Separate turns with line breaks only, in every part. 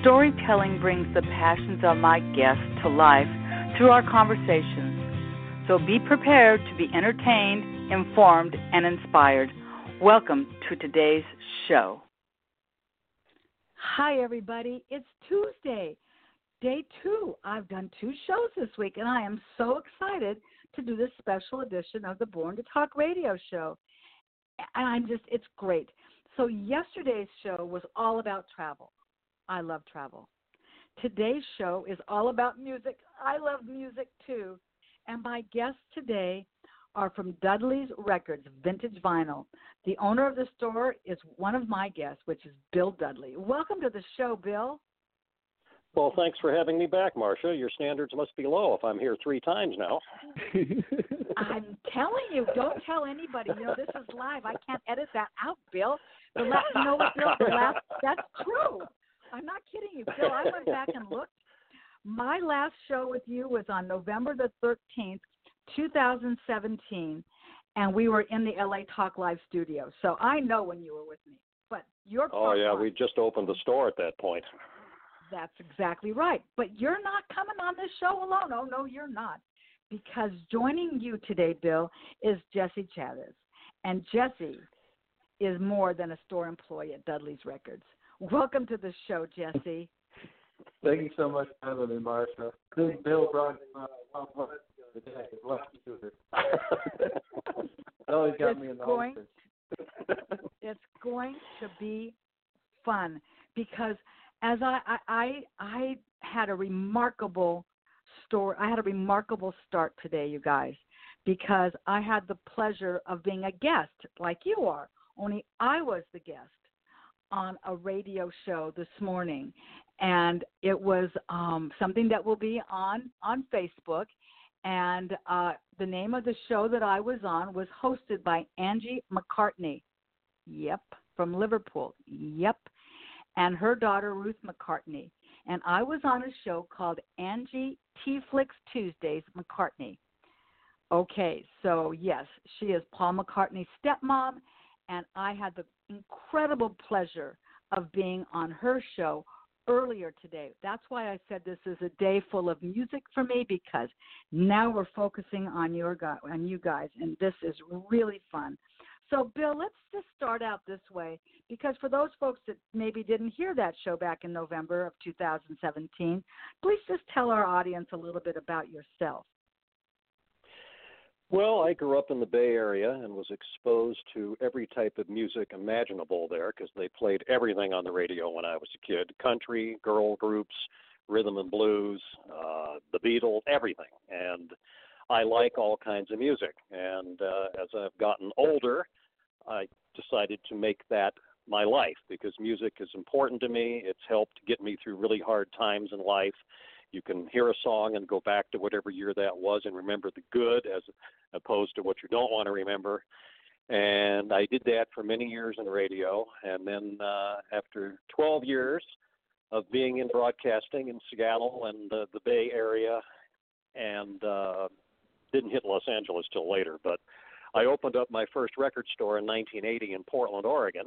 Storytelling brings the passions of my guests to life through our conversations. So be prepared to be entertained, informed, and inspired. Welcome to today's show.
Hi, everybody. It's Tuesday, day two. I've done two shows this week, and I am so excited to do this special edition of the Born to Talk radio show. And I'm just, it's great. So, yesterday's show was all about travel. I love travel. Today's show is all about music. I love music too. And my guests today are from Dudley's Records Vintage Vinyl. The owner of the store is one of my guests, which is Bill Dudley. Welcome to the show, Bill.
Well, thanks for having me back, Marcia. Your standards must be low if I'm here three times now.
I'm telling you, don't tell anybody. You know, this is live. I can't edit that out, Bill. The last, you know what, Bill? The last, that's true. I'm not kidding you, Bill. I went back and looked. My last show with you was on November the 13th, 2017, and we were in the LA Talk Live studio. So I know when you were with me. But your
Oh yeah, we just opened the store at that point.
That's exactly right. But you're not coming on this show alone. Oh no, you're not. Because joining you today, Bill, is Jesse Chavez. And Jesse is more than a store employee at Dudley's Records. Welcome to the show, Jesse.
Thank you so much for having me, Marsha. This Bill brought uh, well, today. Lucky to it. always got
it's
me in the
going, It's going to be fun because as I, I I I had a remarkable story. I had a remarkable start today, you guys, because I had the pleasure of being a guest like you are. Only I was the guest on a radio show this morning, and it was um, something that will be on on Facebook. And uh, the name of the show that I was on was hosted by Angie McCartney. Yep, from Liverpool. Yep, and her daughter Ruth McCartney. And I was on a show called Angie T Flicks Tuesdays McCartney. Okay, so yes, she is Paul McCartney's stepmom, and I had the incredible pleasure of being on her show earlier today. That's why I said this is a day full of music for me because now we're focusing on your guy, on you guys, and this is really fun. So, Bill, let's just start out this way because for those folks that maybe didn't hear that show back in November of 2017, please just tell our audience a little bit about yourself.
Well, I grew up in the Bay Area and was exposed to every type of music imaginable there because they played everything on the radio when I was a kid country, girl groups, rhythm and blues, uh, the Beatles, everything. And I like all kinds of music. And uh, as I've gotten older, I decided to make that my life because music is important to me. It's helped get me through really hard times in life you can hear a song and go back to whatever year that was and remember the good as opposed to what you don't want to remember. And I did that for many years in radio. And then uh, after 12 years of being in broadcasting in Seattle and uh, the Bay Area, and uh, didn't hit Los Angeles till later, but I opened up my first record store in 1980 in Portland, Oregon.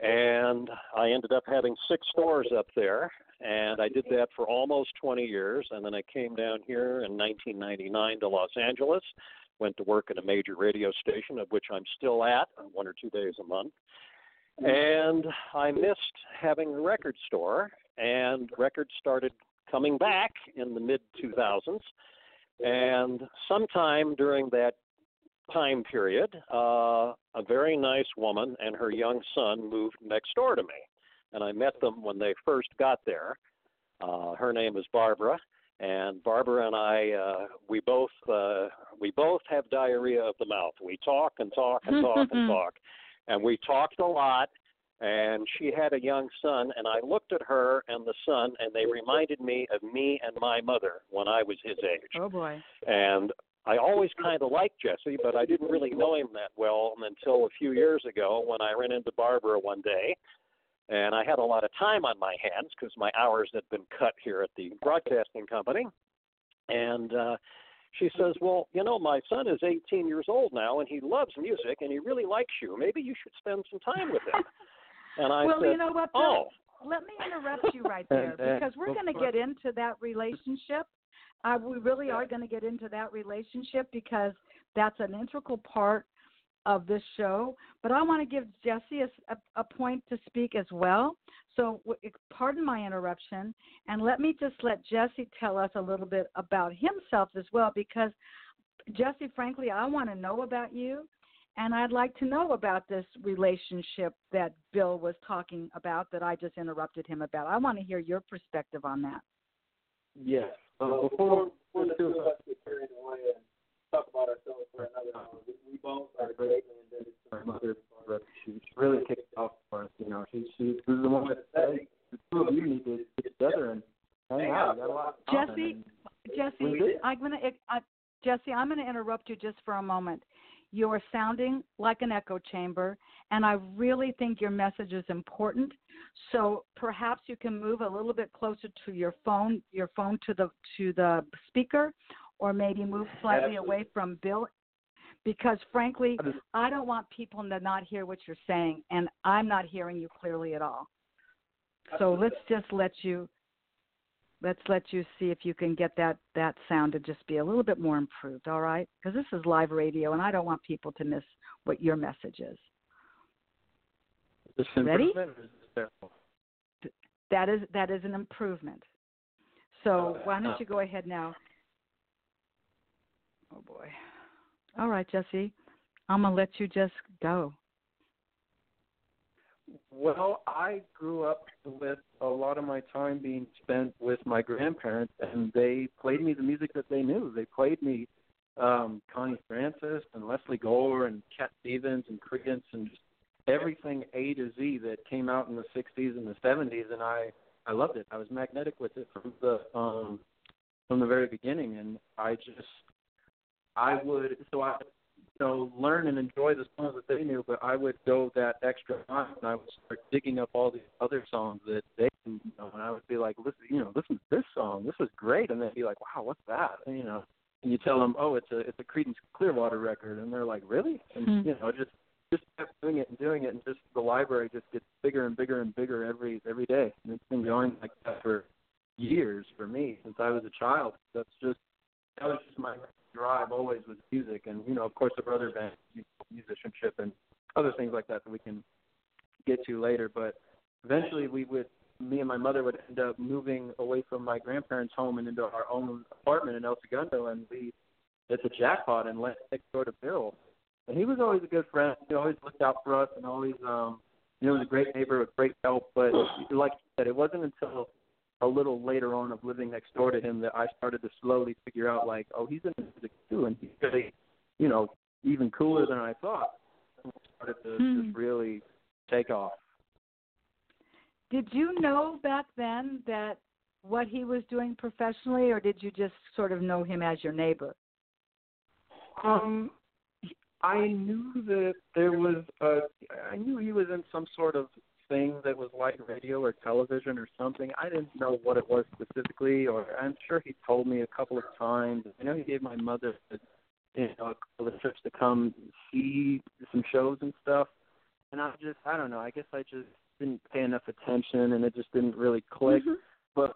And I ended up having six stores up there and I did that for almost 20 years. And then I came down here in 1999 to Los Angeles, went to work at a major radio station, of which I'm still at one or two days a month. And I missed having a record store, and records started coming back in the mid 2000s. And sometime during that time period, uh, a very nice woman and her young son moved next door to me and I met them when they first got there. Uh, her name is Barbara, and Barbara and I, uh, we both uh, we both have diarrhea of the mouth. We talk and talk and talk and talk, and we talked a lot. and she had a young son and I looked at her and the son and they reminded me of me and my mother when I was his age.
Oh boy.
And I always kind of liked Jesse, but I didn't really know him that well until a few years ago when I ran into Barbara one day and I had a lot of time on my hands because my hours had been cut here at the broadcasting company. And uh she says, "Well, you know, my son is 18 years old now, and he loves music, and he really likes you. Maybe you should spend some time with him." And I
well,
said,
you know what?
"Oh."
Let me interrupt you right there because we're going to get into that relationship. Uh, we really are going to get into that relationship because that's an integral part of this show. But I want to give Jesse a, a, a point to speak as well. So, w- pardon my interruption, and let me just let Jesse tell us a little bit about himself as well because, Jesse, frankly, I want to know about you and I'd like to know about this relationship that Bill was talking about that I just interrupted him about. I want to hear your perspective on that.
Yes. Uh, before before the two of us get carried away and talk about ourselves for another hour, we, we both are greatly indebted to our mother. Barbara. She she really kicked it off for us. You know, she she was the one that said the two of you need to get together and hang out. You got a lot.
Jesse, Jesse. I'm gonna, I, Jesse, I'm gonna interrupt you just for a moment. You are sounding like an echo chamber, and I really think your message is important. So perhaps you can move a little bit closer to your phone, your phone to the to the speaker, or maybe move slightly away from Bill, because frankly,
I
don't want people to not hear what you're saying, and I'm not hearing you clearly at all. So let's just let you let's let you see if you can get that that sound to just be a little bit more improved all right? Because this is live radio and i don't want people to miss what your message is.
Is this
Ready?
is this
that is that is an improvement. So oh, why don't you go ahead now? Oh boy. All right jesse i'm going to let you just go
Well, I grew up with a lot of my time being spent with my grandparents, and they played me the music that they knew. They played me um, Connie Francis and Lesley Gore and Cat Stevens and Creedence and just everything A to Z that came out in the '60s and the '70s, and I I loved it. I was magnetic with it from the um, from the very beginning, and I just I would so I know, learn and enjoy the songs that they knew, but I would go that extra mile and I would start digging up all these other songs that they didn't know, and I would be like, listen, you know, listen to this song, this was great, and they'd be like, wow, what's that? And, you know, and you tell them, oh, it's a it's a Creedence Clearwater record, and they're like, really? And
Hmm.
you know, just just kept doing it and doing it, and just the library just gets bigger and bigger and bigger every every day, and it's been going like that for years for me since I was a child. That's just that was just my drive always with music, and you know, of course, the brother band musicianship and other things like that that we can get to later. But eventually, we would, me and my mother would end up moving away from my grandparents' home and into our own apartment in El Segundo, and we it's a jackpot and went next door to Bill. And he was always a good friend. He always looked out for us and always, um, you know, was a great neighbor with great help. But like you said, it wasn't until a little later on of living next door to him that I started to slowly figure out like, oh, he's into music too, and he's really, you know, even cooler than I thought. And it started to
Hmm.
just really take off.
did you know back then that what he was doing professionally or did you just sort of know him as your neighbor
Um, I knew that there was a. I knew he was in some sort of thing that was like radio or television or something. I didn't know what it was specifically, or I'm sure he told me a couple of times. I know he gave my mother, you know, a couple of trips to come see some shows and stuff. And I just, I don't know. I guess I just didn't pay enough attention, and it just didn't really click. Mm-hmm. But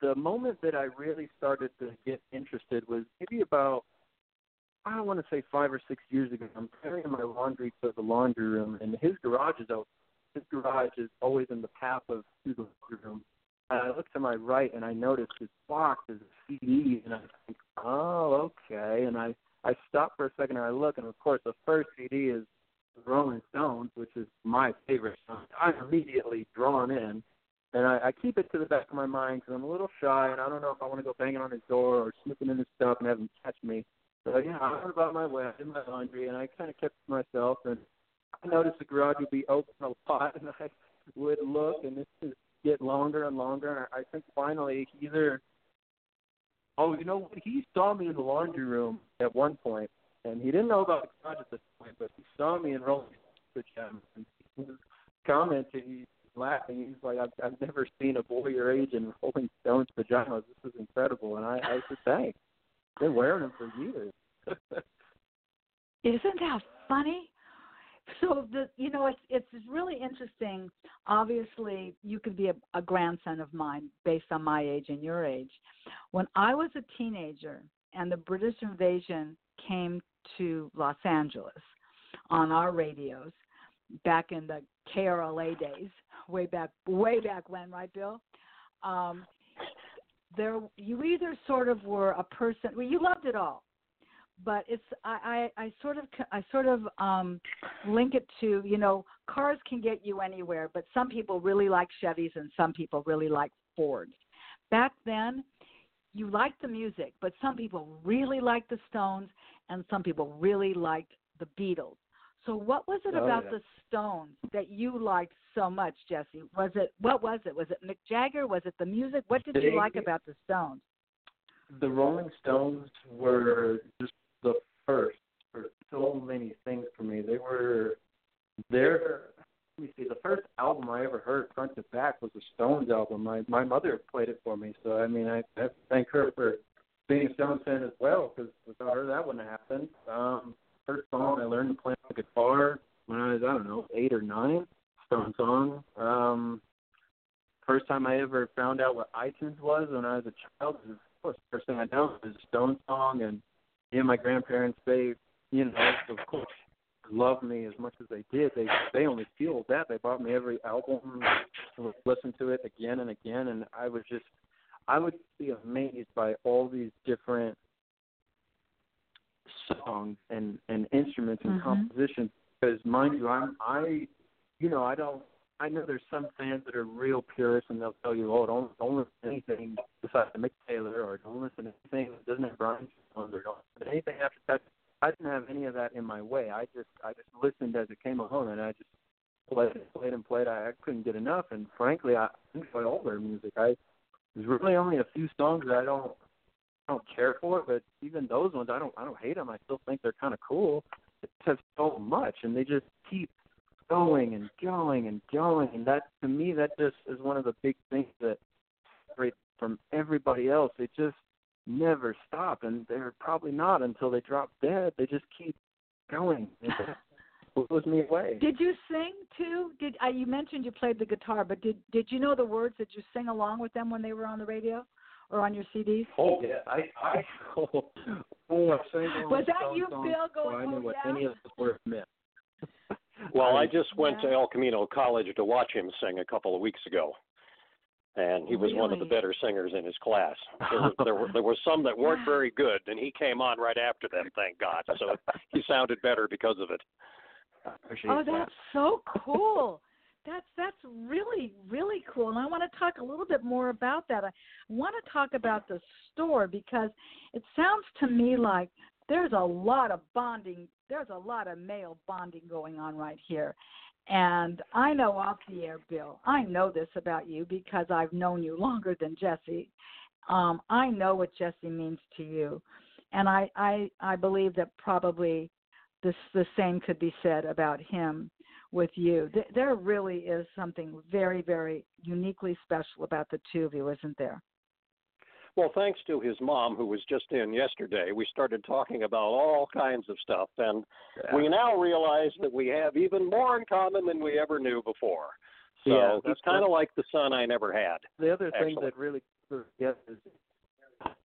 the moment that I really started to get interested was maybe about I don't want to say five or six years ago. I'm carrying my laundry to the laundry room, and his garage is open. His garage is always in the path of to the room. And I look to my right, and I notice his box is a CD, and I think, oh, okay. And I I stop for a second, and I look, and of course, the first CD is Rolling Stones, which is my favorite song. I'm immediately drawn in, and I, I keep it to the back of my mind because I'm a little shy, and I don't know if I want to go banging on his door or snooping in his stuff and have him catch me. So yeah, I went about my way, I did my laundry, and I kind of kept to myself. And I noticed the garage would be open a lot, and I would look, and this would get longer and longer. I think finally either, oh, you know? He saw me in the laundry room at one point, and he didn't know about the garage at this point, but he saw me in rolling pajamas, and he was commenting, he's laughing. He's like, I've, I've never seen a boy your age in Rolling Stones pajamas. This is incredible, and I, I said, thanks. Been wearing them for years.
Isn't that funny? So the you know it's it's really interesting. Obviously, you could be a, a grandson of mine based on my age and your age. When I was a teenager and the British invasion came to Los Angeles on our radios back in the KRLA days, way back way back when, right, Bill? Um, there you either sort of were a person well you loved it all but it's I, I I sort of I sort of um link it to you know cars can get you anywhere, but some people really like Chevys and some people really like Fords. Back then, you liked the music, but some people really liked the Stones and some people really liked the Beatles. So what was it
Oh,
about
yeah.
the Stones that you liked so much, Jesse? Was it what was it? Was it Mick Jagger? Was it the music? What did you like about the Stones?
the Rolling Stones were just the first for so many things for me. They were their let me see, the first album I ever heard front to back was a Stones album. My my mother played it for me, so I mean I, I thank her for being a Stones fan as well, because without her that wouldn't have happened. Um, first song I learned to play on the guitar when I was I don't know eight or nine. Stone song. Um, first time I ever found out what iTunes was when I was a child. It was, of course, the first thing I know was a Stone song, and me and my grandparents, they, you know, of course, loved me as much as they did. They they only fueled that. They bought me every album, and listened to it again and again, and I was just, I would be amazed by all these different songs and and instruments and
Mhm.
compositions. Because mind you, I'm I, you know, I don't. I know there's some fans that are real purists and they'll tell you, oh, don't don't listen to anything besides Mick Taylor or don't listen to anything that doesn't have Brian Jones or don't listen to anything after that. I didn't have any of that in my way. I just I just listened as it came along and I just played and played and played. I, I couldn't get enough and frankly I enjoy all their music. I there's really only a few songs that I don't I don't care for, but even those ones I don't I don't hate them. I still think they're kind of cool. It has so much and they just keep going and going and going and that to me that just is one of the big things that separates from everybody else. They just never stop and they're probably not until they drop dead. They just keep going. It just blows me away.
Did you sing too? Did uh, you mentioned you played the guitar, but did did you know the words? Did you sing along with them when they were on the radio or on your CDs?
Oh yeah, I I oh, oh I sang all
Was that you,
songs
Bill, going,
before I knew
"Oh,
what
yeah"?
any of the words meant.
Well, I
I-
just went to El Camino College to watch him sing a couple of weeks ago, and he was one of the better singers in his class. There were, there were there were some that weren't very good, and he came on right after them. Thank God. So he sounded better because of it.
I appreciate
Oh,
that.
that's so cool. That's that's really really cool, and I want to talk a little bit more about that. I want to talk about the store because it sounds to me like there's a lot of bonding. There's a lot of male bonding going on right here, and I know off the air, Bill. I know this about you because I've known you longer than Jesse. Um, I know what Jesse means to you, and I I I believe that probably this the same could be said about him with you. Th- There really is something very, very uniquely special about the two of you, isn't there?
Well, thanks to his mom, who was just in yesterday, we started talking about all kinds of stuff, and we now realize that we have even more in common than we ever knew before. So
Yeah,
he's kind of like the son I never had.
the other thing
Excellent.
that really yes is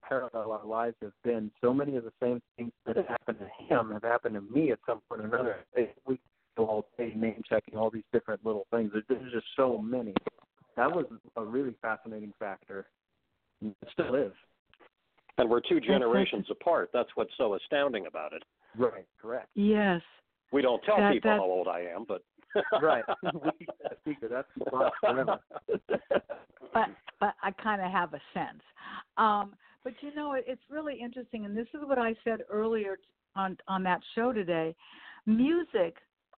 parallel our lives have been so many of the same things that have happened to him have happened to me at some point or another. We go all day name checking all these different little things. There's just so many. That was a really fascinating factor. And It still is.
And we're two generations apart. That's what's so astounding about it.
Right. Correct.
Yes.
We don't tell
That-
people
that-
how old I am, but
right. we keep that secret. That's.
But but I kind of have a sense. Um, but you know, it, it's really interesting, and this is what I said earlier on on that show today. Music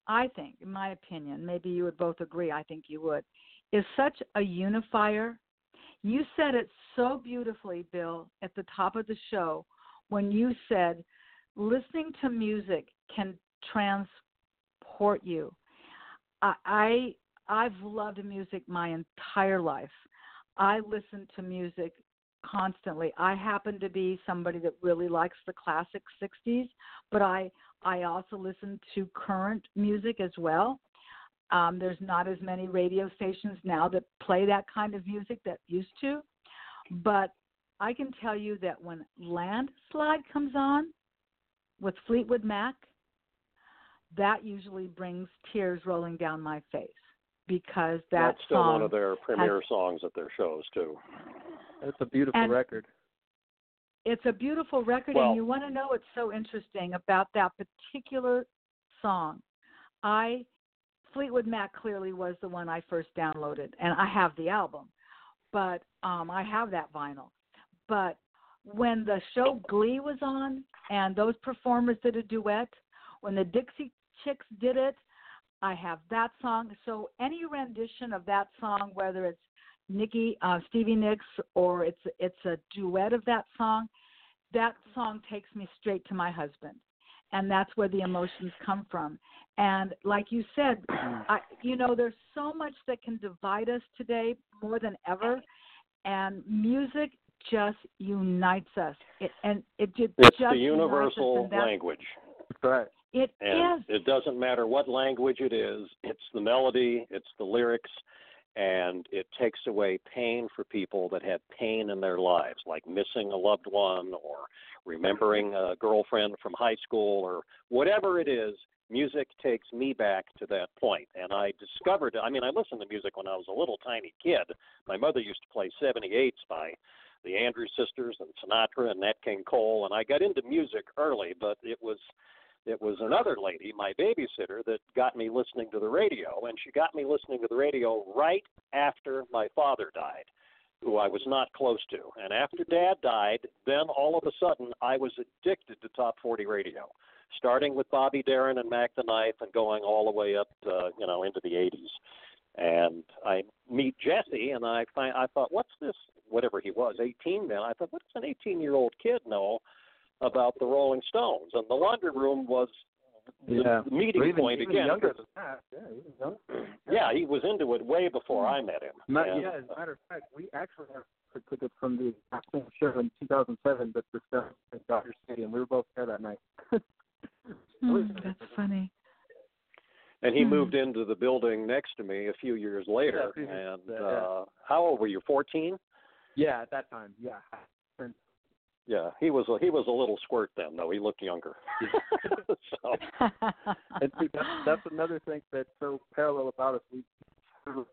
I think, in my opinion, maybe you would both agree, I think you would, is such a unifier. You said it so beautifully, Bill, at the top of the show when you said listening to music can transport you. I, I I've loved music my entire life. I listen to music constantly. I happen to be somebody that really likes the classic 60s, but I I also listen to current music as well. Um, there's not as many radio stations now that play that kind of music that used to, but I can tell you that when Landslide comes on with Fleetwood Mac, that usually brings tears rolling down my face because that
that's still
song
one of their premier
has,
songs at their shows too.
It's a beautiful
And-
record.
it's a beautiful record
Well-
and you want to know what's so interesting about that particular song i fleetwood mac clearly was the one i first downloaded and i have the album but um i have that vinyl. But when the show glee was on and those performers did a duet when the dixie chicks did it i have that song. So any rendition of that song whether it's Nikki uh, Stevie Nicks or it's it's a duet of that song, that song takes me straight to my husband, and that's where the emotions come from. And like you said, mm-hmm. I, you know, there's so much that can divide us today more than ever, and music just unites us. It, and it did
It's
just
the universal
us, and
language.
Right.
It
And
is.
it doesn't matter what language it is, it's the melody, it's the lyrics, and it takes away pain for people that have pain in their lives, like missing a loved one or remembering a girlfriend from high school or whatever it is. Music takes me back to that point. And I discovered, I mean, I listened to music when I was a little tiny kid. My mother used to play 78s by the Andrews Sisters and Sinatra and Nat King Cole, and I got into music early, but it was it was another lady, my babysitter, that got me listening to the radio, and she got me listening to the radio right after my father died, who I was not close to. And after Dad died, then all of a sudden I was addicted to top 40 radio, starting with Bobby Darin and Mac the Knife, and going all the way up, uh, you know, into the 80s. And I meet Jesse, and I find I thought, what's this? Whatever he was, 18 then. I thought, what does an 18-year-old kid know about the Rolling Stones? And the laundry room was the
Yeah.
meeting
even,
point
even
again.
younger than that. Yeah, even younger.
Yeah, he was into it way before I met him.
Ma-
And,
yeah, as a matter of fact, we actually have a ticket from the exact same show in 2007 that the stuff at Dodger Stadium. We were both there that night.
Hmm, that's funny.
and he
Hmm.
moved into the building next to me a few years later.
Yeah, a few years,
and
yeah.
uh, how old were you? 14?
yeah, at that time. Yeah.
Yeah, he was a, he was a little squirt then, though. He looked younger. so
And see, that's, that's another thing that's so parallel about us. We have a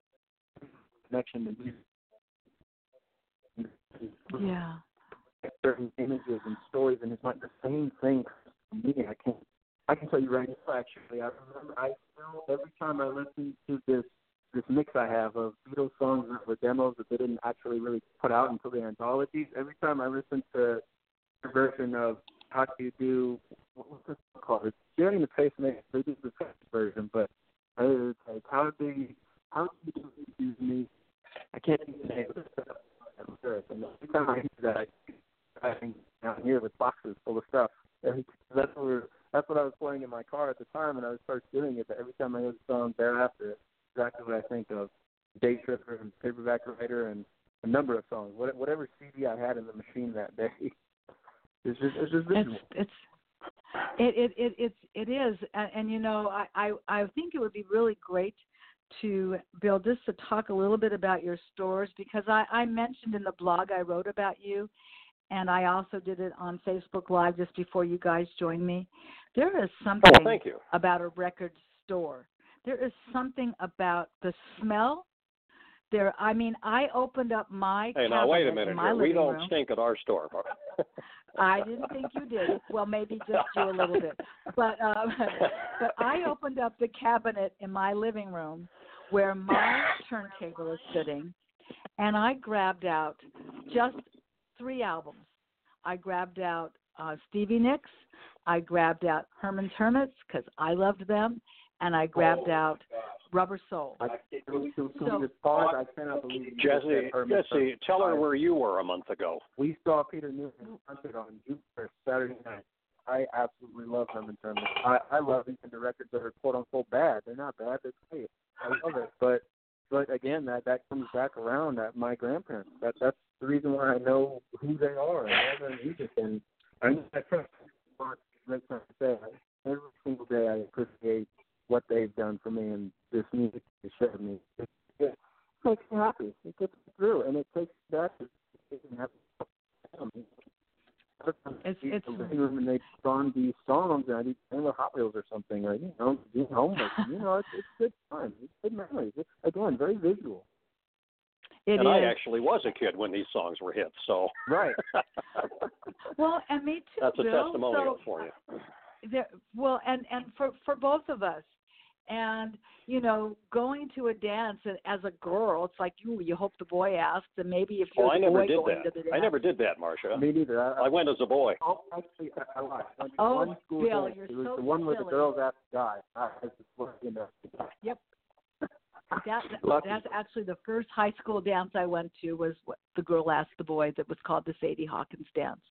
connection to music.
yeah.
certain images and stories, and it's not the same thing for me. I can't, I can tell you right now. Actually, I remember I still every time I listen to this this mix I have of Beatles songs that were demos that they didn't actually really put out until the anthologies. Every time I listen to the version of How Do You Do, what was this called? It's Journey the Pacemaker. They did the first version, but it's like How Do You How Do You Do Excuse Me? I can't the name it. And every time I hear that, I driving down here with boxes full of stuff. And that's what we're, that's what I was playing in my car at the time, and I was first doing it. But every time I hear the song thereafter, exactly what I think of. Day Tripper and Paperback Writer and a number of songs. What, whatever CD I had in the machine that day. It's just it's just
it's
visual.
it's it it it it's it is and, and you know I, I I think it would be really great to Bill just to talk a little bit about your stores because I I mentioned in the blog I wrote about you and I also did it on Facebook Live just before you guys joined me. There is oh, something
Oh, thank you.
about a record store. There is something about the smell. There, I mean, I opened up my
Hey, now wait a minute here. We don't
room.
stink at our store.
I didn't think you did. Well, maybe just you a little bit. But um, but I opened up the cabinet in my living room where my turntable is sitting, and I grabbed out just three albums. I grabbed out uh, Stevie Nicks. I grabbed out Herman's Hermits because I loved them, and I grabbed
Oh,
out Rubber Soul.
I, it was so, so,
So-
pause. I cannot believe you
Jesse, Jesse, tell her where you were a month ago.
We saw Peter Noone concert on Jupiter Saturday night. I absolutely love Herman Herman. I, I love even the records that are quote unquote bad. They're not bad. They're great. I love it. But but again, that that comes back around at my grandparents. That that's the reason why I know who they are and all their music. And I I trust what Rick's to say. I, every single day, I appreciate what they've done for me and this music they showed me. It, it makes me happy. It gets me through, and it takes me back to being happy.
It's- it's-
the living room and they've gone these songs and I'd be playing with Hot Wheels or something, or you know, doing homework. you know, it's it's good fun. It's good memories. It's again very visual.
It
and I
is.
actually was a kid when these songs were hits, so
Right.
Well, and me too,
that's a
Bill.
testimonial
so,
for you.
Uh, there, well, and and for for both of us, and you know, going to a dance and as a girl, it's like you you hope the boy asks, and maybe if you're
Oh, I
the
never
boy
did
going
that.
to the dance.
I never did that, Marcia.
Me neither. I,
I went as a boy.
Oh, actually, I, I lied. I went to
Oh,
one school
Bill,
dance.
you're
It was
so
the one where the girls asked guys. I was just you know.
Yep. That, that that's actually the first high school dance I went to was what the girl asked the boy that was called the Sadie Hawkins dance,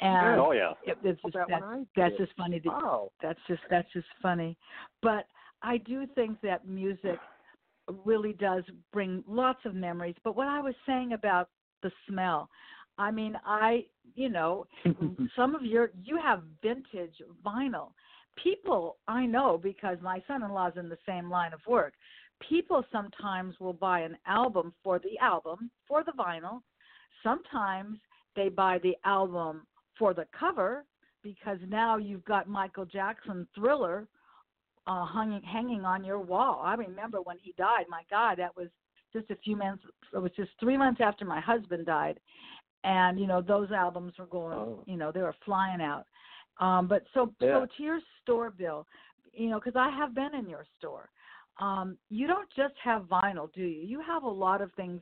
and
Oh yeah.
it, it's just
that
that, that's just funny that oh.
Wow.
that's just that's just funny. But i do think that music really does bring lots of memories. But what i was saying about the smell i mean i you know some of your you have vintage vinyl. People i know because my son-in-law's in the same line of work people sometimes will buy an album for the album for the vinyl sometimes they buy the album for the cover because now you've got Michael Jackson Thriller uh hanging hanging on your wall. I remember when he died, my god, that was just a few months it was just 3 months after my husband died. And you know, those albums were going,
Oh.
you know, they were flying out. Um but so
Yeah.
so to your store bill, you know, cuz I have been in your store. Um you don't just have vinyl, do you? You have a lot of things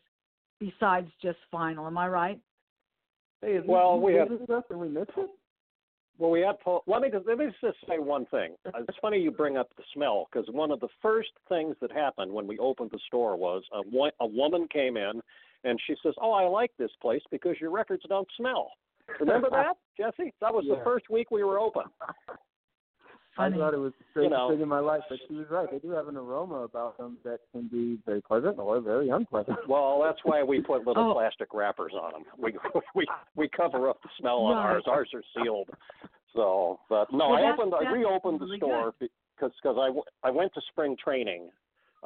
besides just vinyl, am I right?
Hey, is
Well, we have-
visited us and we missed it.
Well, we had Paul. Let me just, let me just say one thing. Uh, It's funny you bring up the smell because one of the first things that happened when we opened the store was a, a woman came in and she says, "Oh, I like this place because your records don't smell." Remember that, Jesse? That was the first week we were open.
Funny.
I thought it was the strangest
know.
thing in my life, but she was right. They do have an aroma about them that can be very pleasant or very unpleasant.
Well, that's why we put little
Oh.
plastic wrappers on them. We we we cover up the smell on
Right.
ours. Ours are sealed. So, but no,
Well,
I opened. I reopened the
really
store because because I w- I went to spring training,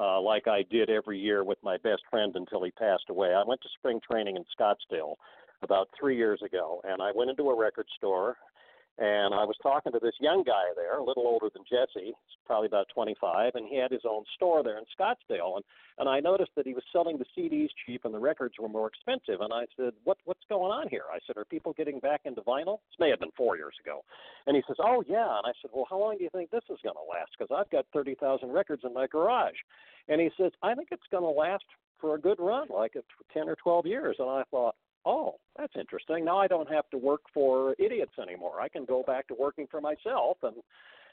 uh, like I did every year with my best friend until he passed away. I went to spring training in Scottsdale about three years ago, and I went into a record store. And I was talking to this young guy there, a little older than Jesse, probably about 25, and he had his own store there in Scottsdale. And and I noticed that he was selling the CDs cheap and the records were more expensive. And I said, "What what's going on here?" I said, "Are people getting back into vinyl?" This may have been four years ago. And he says, "Oh yeah." And I said, "Well, how long do you think this is going to last? Because I've got thirty thousand records in my garage." And he says, "I think it's going to last for a good run, like a t- ten or twelve years." And I thought, "Oh, that's interesting. Now I don't have to work for idiots anymore. I can go back to working for myself." And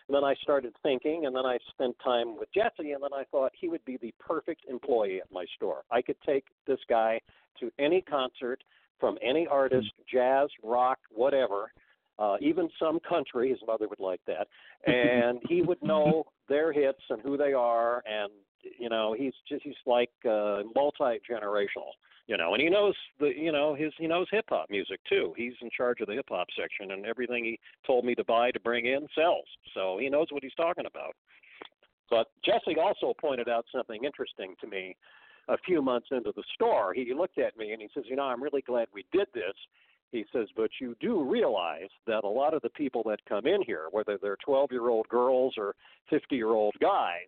and then I started thinking, and then I spent time with Jesse, and then I thought he would be the perfect employee at my store. I could take this guy to any concert from any artist, jazz, rock, whatever, uh, even some country. His mother would like that, and he would know their hits and who they are, and you know, he's just he's like uh, multi generational you know, and he knows the you know his he knows hip hop music too. He's in charge of the hip hop section, and everything he told me to buy to bring in sells. So he knows what he's talking about. But Jesse also pointed out something interesting to me a few months into the store. He looked at me and he says, "You know, I'm really glad we did this." He says, "But you do realize that a lot of the people that come in here, whether they're 12-year-old girls or 50-year-old guys,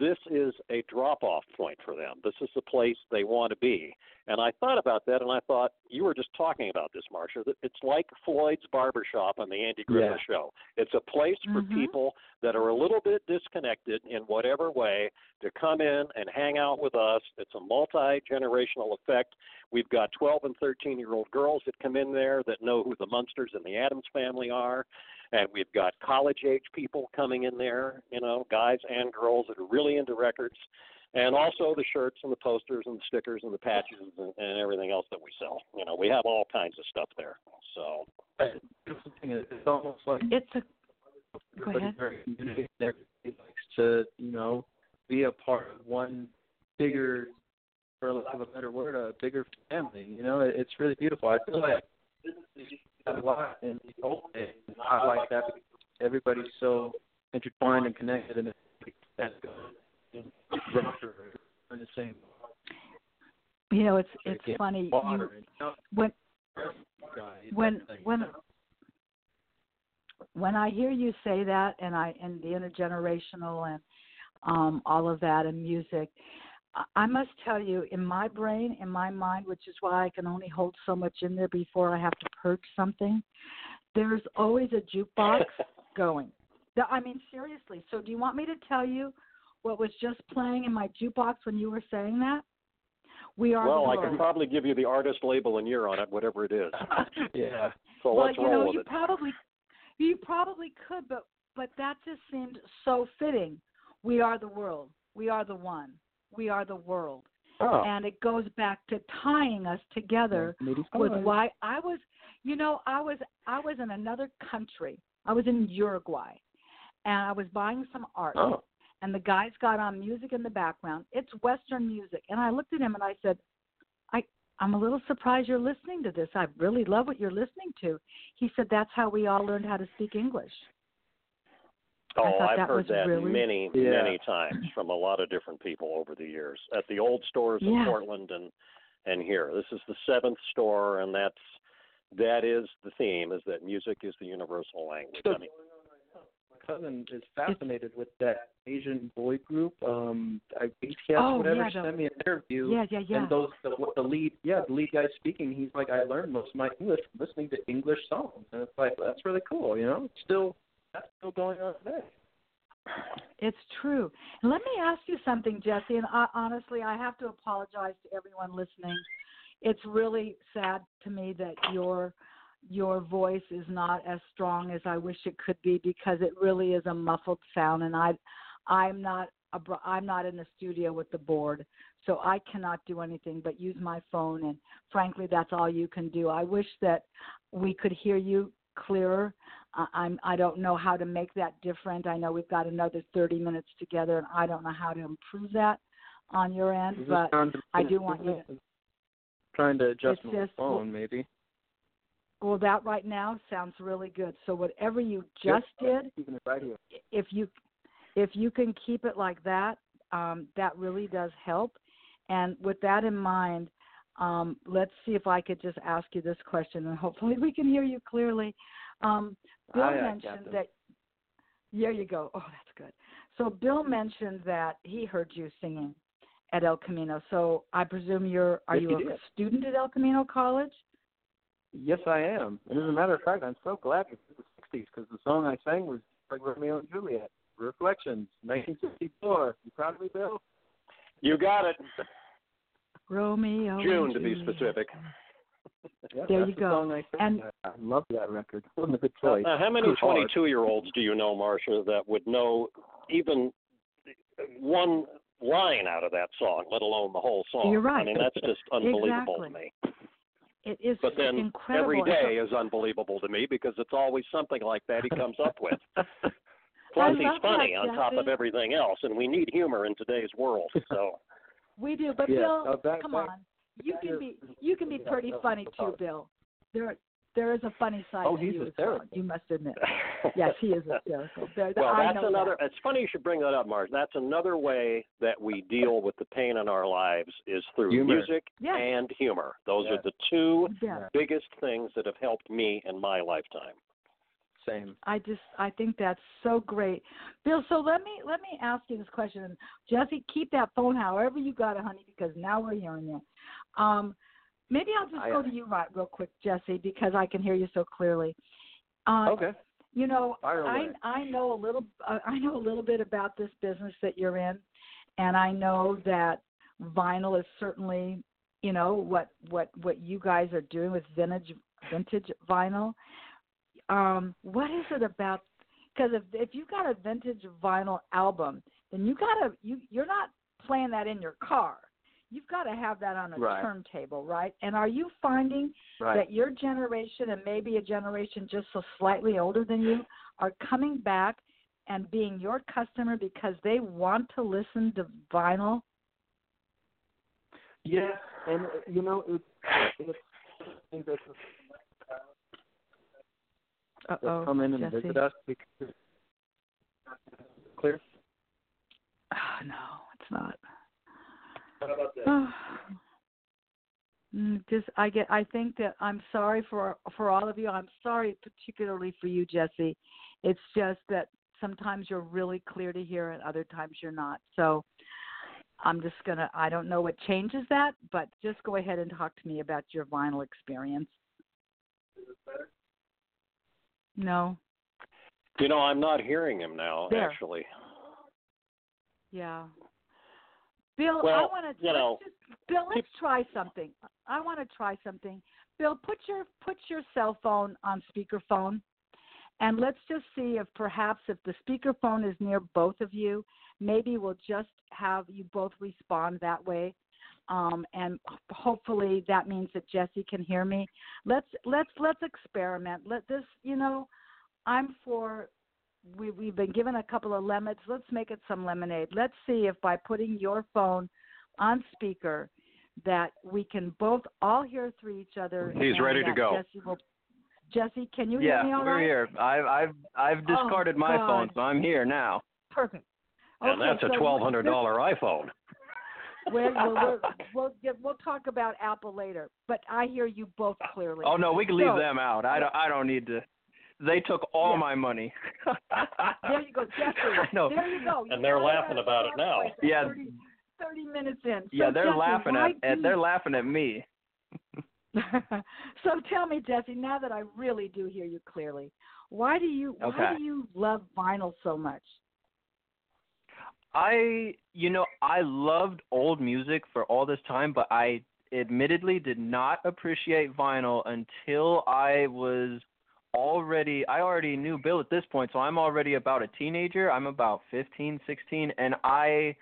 this is a drop off point for them. This is the place they want to be. And I thought about that and I thought, you were just talking about this, Marcia. that It's like Floyd's Barbershop on the Andy Griffith
Yeah.
Show. It's a place for
Mhm.
people that are a little bit disconnected in whatever way to come in and hang out with us. It's a multi generational effect. We've got 12 and 13 year old girls that come in there that know who the Munsters and the Addams family are. And we've got college age people coming in there, you know, guys and girls that are really into records, and also the shirts and the posters and the stickers and the patches and, and everything else that we sell. You know, we have all kinds of stuff there. So
beautiful thing is it's almost like
It's a go ahead.
very community. Everybody likes to, you know, be a part of one bigger, for lack of a better word, a bigger family. You know, it, it's really beautiful. I feel like a lot in the old days. I like that because everybody's so intertwined and connected, and it's that's good. In the same
You know, it's it's
get
funny.
Water you
when when when when I hear you say that, and I and the intergenerational and um, all of that and music, I- I must tell you, in my brain, in my mind, which is why I can only hold so much in there before I have to purge something. There's always a jukebox going. I mean, seriously. So, do you want me to tell you what was just playing in my jukebox when you were saying that? We are
well, I
world.
can probably give you the artist label and year on it, whatever it is.
yeah.
So
well,
let's
you
roll
know,
with
you
it.
probably you probably could, but but that just seemed so fitting. We are the world. We are the one. We are the world.
Oh.
And it goes back to tying us together was why I was you know, I was I was in another country. I was in Uruguay and I was buying some art
Oh.
and the guys got on music in the background. It's Western music. And I looked at him and I said, I I'm a little surprised you're listening to this. I really love what you're listening to. He said that's how we all learned how to speak English. I
Oh, I've
that
heard that
really-
many,
Yeah.
many times from a lot of different people over the years at the old stores in Portland and and here. This is the seventh store, and that's that is the theme: is that music is the universal language. I mean,
my cousin is fascinated with that Asian boy group. Um, I BTS,
Oh,
whatever.
yeah, the-
sent me an interview.
Yeah, yeah, yeah.
And those the, the lead, yeah, the lead guy speaking. He's like, I learned most of my English from listening to English songs, and it's like that's really cool. You know, it's still that's still going on today.
It's true. Let me ask you something, Jesse. And I, honestly, I have to apologize to everyone listening. It's really sad to me that your your voice is not as strong as I wish it could be because it really is a muffled sound. And I, I'm not a, I'm not in the studio with the board, so I cannot do anything but use my phone. And frankly, that's all you can do. I wish that we could hear you clearer. I- I'm I don't know how to make that different. I know we've got another 30 minutes together, and I don't know how to improve that on your end.
This
But I do want you
to trying to adjust my
just-
phone, maybe.
well, that right now sounds really good. So whatever you just did,
Keeping it right here.
if you if you can keep it like that, um, that really does help. And with that in mind, um, let's see if I could just ask you this question, and hopefully we can hear you clearly. Um, Bill
Aye, aye,
mentioned
Captain.
that. There you go. Oh, that's good. So Bill mentioned that he heard you singing at El Camino. So I presume you're are
Yes,
you a
did.
student at El Camino College?
Yes, I am. And as a matter of fact, I'm so glad it's the '60s because the song I sang was like Romeo and Juliet, Reflections, 1964. You proud of me, Bill?
you got it.
Romeo. and
June, to be specific.
Yeah,
There you
the
go.
Song I.
And-
I, I love that record. It wasn't a good choice.
now, how many
Too hard.
22 year olds do you know, Marcia, that would know even one line out of that song, let alone the whole song?
You're right.
I mean, that's just unbelievable to
Exactly.
me.
It is
But then
incredible.
every
And so-
day is unbelievable to me because it's always something like that he comes up with. Plus, he's funny
that,
on top of everything else, and we need humor in today's world. So,
We do, but
Yeah,
Bill,
uh, back-
come
back-
on, you can
here-
be you can be pretty
no,
funny too,
problem.
Bill. There there is a funny side
Oh,
to
he's
you
hysterical.
well. You must admit. Yes, he is hysterical. There,
well,
I
that's another.
That.
It's funny you should bring that up, Marge. That's another way that we deal with the pain in our lives is through
Humor.
music
Yes.
and humor. Those
Yes.
are the two
Yeah.
biggest things that have helped me in my lifetime.
Same.
I just I think that's so great, Bill. So let me let me ask you this question, Jesse, keep that phone however you got it, honey, because now we're hearing you. Um, maybe I'll just
I-
go to you right real quick, Jesse, because I can hear you so clearly. Uh,
Okay.
You know, I. I know a little uh, I know a little bit about this business that you're in, and I know that vinyl is certainly you know what what what you guys are doing with vintage vintage vinyl. Um, what is it about? Because if if you've got a vintage vinyl album, then you gotta you you're not playing that in your car. You've got to have that on a
Right.
turntable, right? And are you finding
Right.
that your generation and maybe a generation just so slightly older than you are coming back and being your customer because they want to listen to vinyl?
Yeah, and you know it's it's that
Uh
that come in and
Jesse.
visit us because clear.
Oh, no, it's not.
What about this?
Mm, Just I get. I think that I'm sorry for for all of you. I'm sorry particularly for you, Jesse. It's just that sometimes you're really clear to hear, and other times you're not. So I'm just gonna. I don't know what changes that, but just go ahead and talk to me about your vinyl experience. No.
You know, I'm not hearing him now.
There.
Actually,
Yeah. Bill, I want to.
you know,
Bill, let's try something. I want to try something. Bill, put your put your cell phone on speakerphone, and let's just see if perhaps if the speakerphone is near both of you, maybe we'll just have you both respond that way. Um, and hopefully that means that Jesse can hear me. Let's let's let's experiment. Let this, you know, I'm for we we've been given a couple of lemons. Let's make it some lemonade. Let's see if by putting your phone on speaker that we can both all hear through each other.
He's ready to go.
Jesse, will, Jesse, can you
yeah,
hear me all
we're
right?
here. I've I've I've
Oh,
discarded my
God.
phone, so I'm here now.
Perfect.
and
Okay,
that's a twelve hundred dollar iPhone.
We're, we'll, we'll, we'll, get, we'll talk about Apple later, but I hear you both clearly.
Oh no, we can leave
So-
them out. I don't I don't need to. They took all
Yeah.
my money.
There you go, Jesse.
no.
There you go. You
And they're laughing about it now.
Yeah.
30, 30 minutes in.
Yeah, they're
Jesse,
laughing at, at they're laughing at me.
so tell me, Jesse, now that I really do hear you clearly, why do you why do you love vinyl so much?
I, you know, I loved old music for all this time, but I admittedly did not appreciate vinyl until I was already I already knew Bill at this point, so I'm already about a teenager. I'm about 15, 16 and I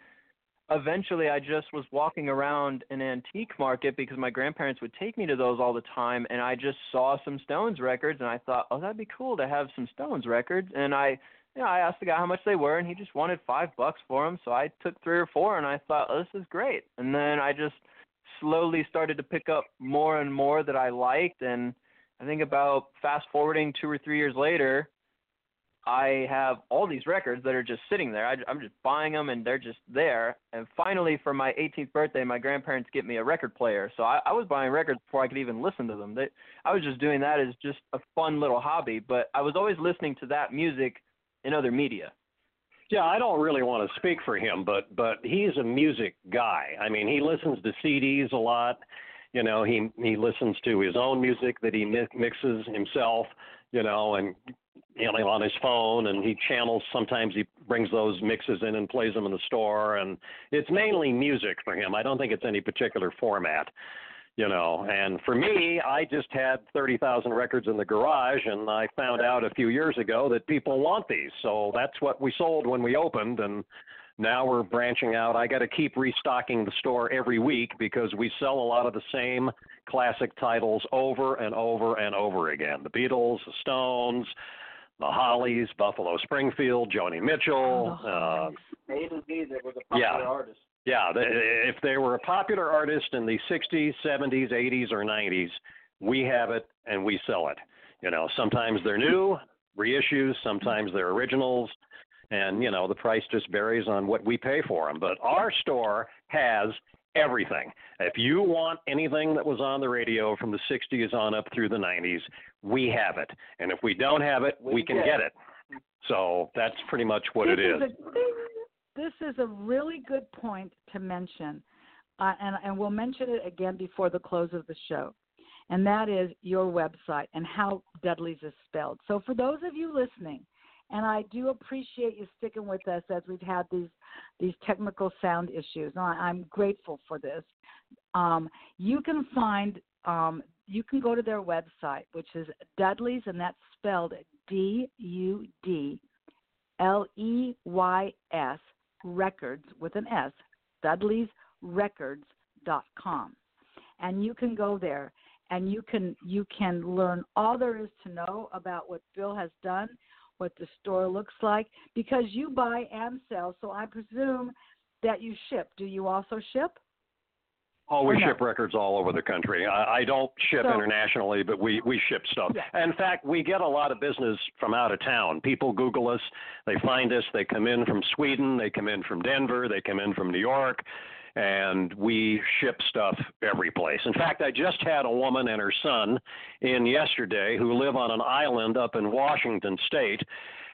eventually I just was walking around an antique market because my grandparents would take me to those all the time and I just saw some Stones records and I thought, "Oh, that'd be cool to have some Stones records." And I you know, I asked the guy how much they were, and he just wanted five bucks for them. So I took three or four, and I thought, oh, this is great. And then I just slowly started to pick up more and more that I liked. And I think about fast forwarding two or three years later, I have all these records that are just sitting there. I, I'm just buying them, and they're just there. And finally, for my 18th birthday, my grandparents get me a record player. So I, I was buying records before I could even listen to them. They, I was just doing that as just a fun little hobby. But I was always listening to that music in other media.
Yeah, I don't really want to speak for him, but but he's a music guy. I mean, he listens to CDs a lot. You know, he he listens to his own music that he mi- mixes himself. You know, and you know on his phone, and he channels. Sometimes he brings those mixes in and plays them in the store, and it's mainly music for him. I don't think it's any particular format. You know, and for me, I just had 30,000 records in the garage, and I found out a few years ago that people want these. So that's what we sold when we opened, and now we're branching out. I got to keep restocking the store every week because we sell a lot of the same classic titles over and over and over again. The Beatles, the Stones, the Hollies, Buffalo Springfield, Joni Mitchell. Uh,
A to Z that was a
popular
popular
Yeah.
artist.
Yeah, if they were a popular artist in the 60s, 70s, 80s, or 90s, we have it and we sell it. You know, sometimes they're new reissues, sometimes they're originals, and you know the price just varies on what we pay for them. But our store has everything. If you want anything that was on the radio from the 60s on up through the 90s, we have it. And if we don't have it, we,
We
can
get
it. So that's pretty much what it is.
This is a really good point to mention, uh, and and we'll mention it again before the close of the show, and that is your website and how Dudley's is spelled. So for those of you listening, and I do appreciate you sticking with us as we've had these these technical sound issues. I'm grateful for this. Um, you can find um, you can go to their website, which is Dudley's, and that's spelled D U D L E Y S Records with an S, Dudley'sRecords.com, and you can go there and you can you can learn all there is to know about what Bill has done, what the store looks like, because you buy and sell. So I presume that you ship. Do you also ship?
Oh, we ship records all over the country. I, I don't ship
So-
internationally, but we we ship stuff.
Yeah.
In fact, we get a lot of business from out of town. People Google us, they find us, they come in from Sweden, they come in from Denver, they come in from New York, and we ship stuff every place. In fact, I just had a woman and her son in yesterday who live on an island up in Washington State.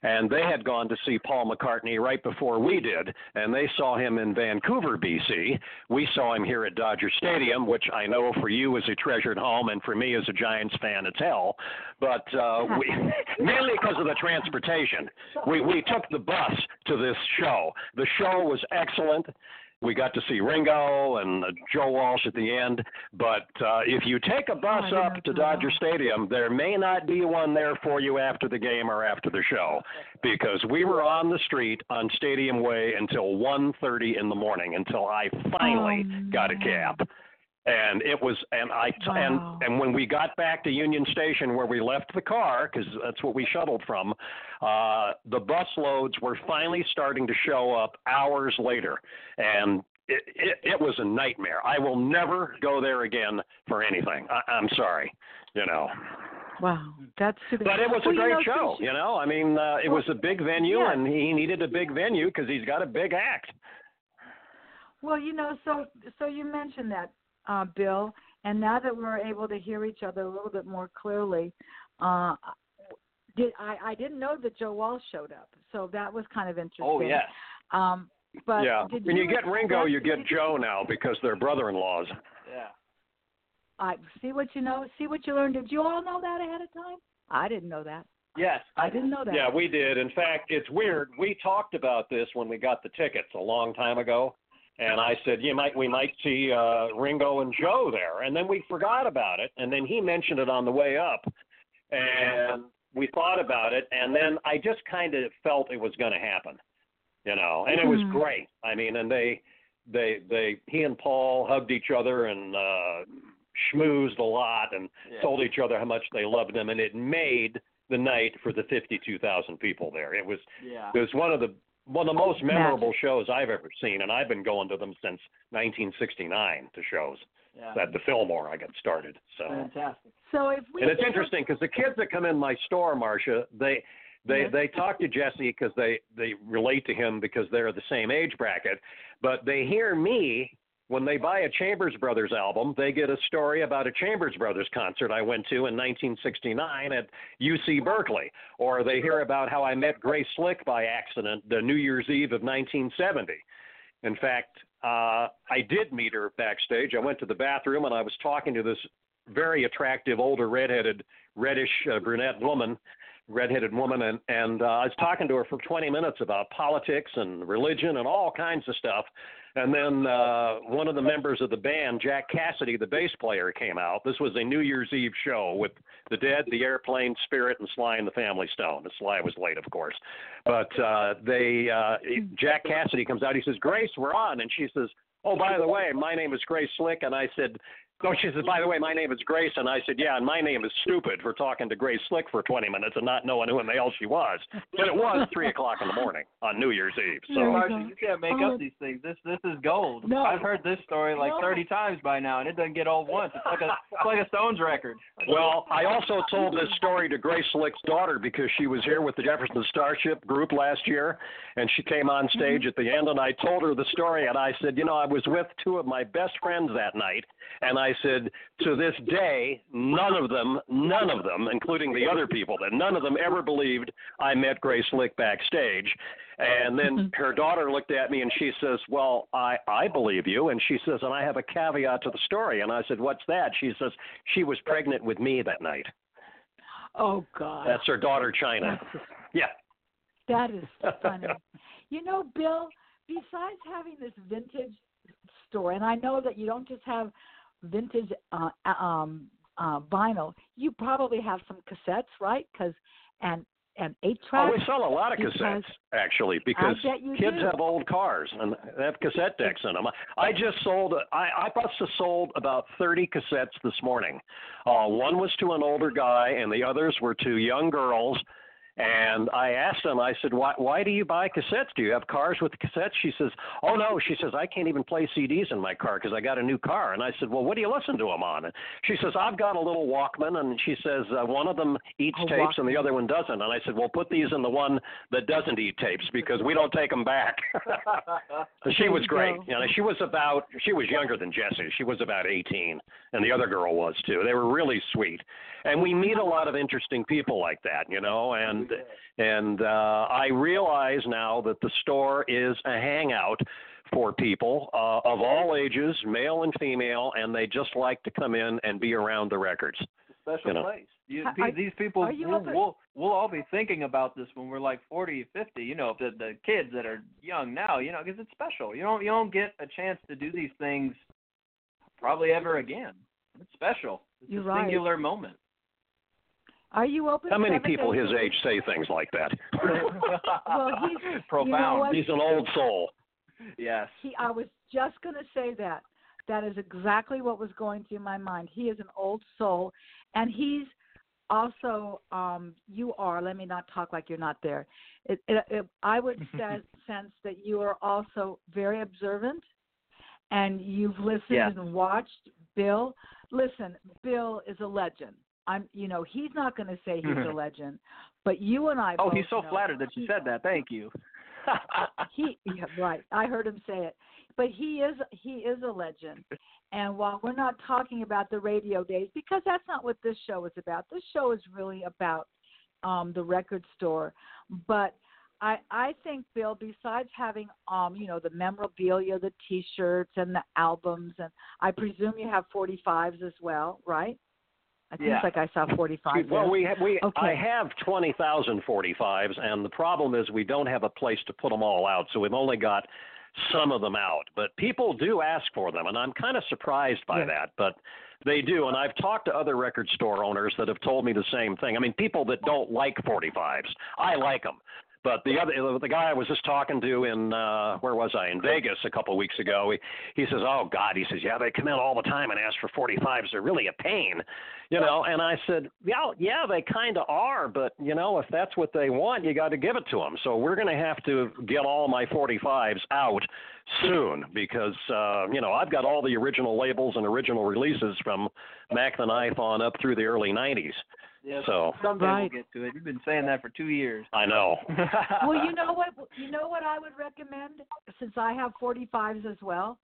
And they had gone to see Paul McCartney right before we did, and they saw him in Vancouver, BC. We saw him here at Dodger Stadium, which I know for you is a treasured home, and for me as a Giants fan, it's hell. But uh, we, mainly because of the transportation, we we took the bus to this show. The show was excellent. We got to see Ringo and uh, Joe Walsh at the end. But uh, if you take a bus
didn't
up to Dodger Stadium, there may not be one there for you after the game or after the show, because we were on the street on Stadium Way until 1:30 in the morning until I finally
Oh,
got a cab. And it was, and I,
Wow.
and and when we got back to Union Station where we left the car, because that's what we shuttled from, uh, the bus loads were finally starting to show up hours later, and it, it, it was a nightmare. I will never go there again for anything. I, I'm sorry, you know.
Wow, that's bad.
But it was
Well,
a
you
great
know,
show,
you-
you know. I mean, uh, it was a big venue,
yeah.
and he needed a big venue because he's got a big act.
Well, you know, so so you mentioned that, uh, Bill, and now that we're able to hear each other a little bit more clearly, uh, did I I didn't know that Joe Walsh showed up, so that was kind of interesting.
Oh yes.
Um, but
yeah, when you, get Ringo, you get Joe now because they're brother-in-laws.
Yeah.
I see what you know. See what you learned. Did you all know that ahead of time? I didn't know that.
Yes.
I didn't know that.
Yeah, we did. In fact, it's weird. We talked about this when we got the tickets a long time ago, and I said, "You might, we might see uh, Ringo and Joe there," and then we forgot about it, and then he mentioned it on the way up, and we thought about it, and then I just kind of felt it was going to happen, you know, and it was
Mhm.
great. I mean, and they, they, they, he and Paul hugged each other and uh, schmoozed a lot, and
Yeah.
told each other how much they loved them, and it made the night for the 52,000 people there. It was
Yeah.
it was one of the one of the oh, most
Magic.
memorable shows I've ever seen, and I've been going to them since 1969 to shows.
Yeah.
At the Fillmore, I got started. So,
Fantastic.
So if we
and it's interesting because the kids that come in my store, Marcia, they they
Yes.
they talk to Jesse because they they relate to him because they're the same age bracket, but they hear me when they buy a Chambers Brothers album, they get a story about a Chambers Brothers concert I went to in 1969 at UC Berkeley, or they hear about how I met Grace Slick by accident the New Year's Eve of 1970. In fact, uh, I did meet her backstage. I went to the bathroom and I was talking to this very attractive older redheaded reddish uh, brunette woman redheaded woman and and uh, I was talking to her for 20 minutes about politics and religion and all kinds of stuff and then uh one of the members of the band Jack Casady the bass player came out. This was a New Year's Eve show with the Dead the Airplane Spirit and Sly and the Family Stone. Sly was late of course. But uh they uh Jack Casady comes out. He says Grace we're on. And she says oh by the way my name is Grace Slick. And I said no, she says, by the way, my name is Grace. And I said, yeah, and my name is stupid for talking to Grace Slick for 20 minutes and not knowing who in the hell she was. But it was 3 o'clock in the morning on New Year's Eve. So,
you
Marcia, you can't make
Oh.
up these things. This this is gold.
No.
I've heard this story like 30 times by now, and it doesn't get old once. It's like a it's like a Stones record.
well, I also told this story to Grace Slick's daughter because she was here with the Jefferson Starship group last year. And she came on stage at the end, and I told her the story. And I said, you know, I was with two of my best friends that night. And I said, to this day, none of them, none of them, including the other people, that none of them ever believed I met Grace Slick backstage. And then mm-hmm. her daughter looked at me and she says, "Well, I I believe you." And she says, "And I have a caveat to the story." And I said, "What's that?" She says, "She was pregnant with me that night."
Oh God.
That's her daughter, China.
That's
Yeah.
That is funny. you know, Bill, besides having this vintage store, and I know that you don't just have vintage uh, um, uh, vinyl, you probably have some cassettes, right? Because and and eight tracks.
Oh, we sell a lot of cassettes actually because kids
do.
have old cars and they have cassette decks in them. I just sold. I I must have sold about thirty cassettes this morning. Uh, one was to an older guy, and the others were to young girls. And I asked them. I said, "Why? Why do you buy cassettes? Do you have cars with cassettes?" She says, "Oh no." She says, "I can't even play CDs in my car because I got a new car." And I said, "Well, what do you listen to them on?" And she says, "I've got a little Walkman." And she says, uh, "One of them eats
A
tapes and the other one doesn't." And I said, "Well, put these in the one that doesn't eat tapes because we don't take them back." she was great. You know, she was about she was younger than Jesse. She was about 18, and the other girl was too. They were really sweet, and we meet a lot of interesting people like that. You know, and and uh, I realize now that the store is a hangout for people uh, of all ages, male and female, and they just like to come in and be around the records.
special
You know.
place. You,
Are-
pe- these people,
you
we'll, we'll we'll all be thinking about this when we're like 40, 50. You know, the the kids that are young now. You know, because it's special. You don't you don't get a chance to do these things probably ever again. It's special. It's
You're
a
right.
singular moment.
Are you open?
How many people
days
his age say things like that?
Well, he's-
profound.
what?
He's an old soul.
Yes.
He, I was just going to say that. That is exactly what was going through my mind. He is an old soul, and he's also. Um, you are. Let me not talk like you're not there. It, it, it, I would sen- sense that you are also very observant, and you've listened
Yes.
and watched Bill. Listen, Bill is a legend. I'm. You know, he's not going to say he's a legend, but you and I. Both Oh,
he's so flattered that you said that. Thank you.
he yeah, right i heard him say it but he is he is a legend and while we're not talking about the radio days because that's not what this show is about this show is really about um the record store but i i think bill besides having um you know the memorabilia the t-shirts and the albums and i presume you have 45s as well right i think
Yeah.
like i saw 45
Well,
there.
we ha- we
Okay.
I have twenty thousand forty fives, and the problem is we don't have a place to put them all out, so we've only got some of them out. But people do ask for them, and I'm kind of surprised by
Yes.
that. But they do, and I've talked to other record store owners that have told me the same thing. I mean, people that don't like 45s, I like them. But the other, the guy I was just talking to in uh, where was I in Vegas a couple of weeks ago, he, he says, "Oh God," he says, "Yeah, they come in all the time and ask for 45s. They're really a pain, you know." And I said, "Yeah, yeah, they kind of are, but you know, if that's what they want, you got to give it to them. So we're going to have to get all my 45s out soon because uh, you know I've got all the original labels and original releases from Mack the Knife on up through the early 90s.
Yes.
So
Someday
Right.
we'll get to it. You've been saying that for two years.
I know.
well, you know what? You know what I would recommend since I have 45s as well.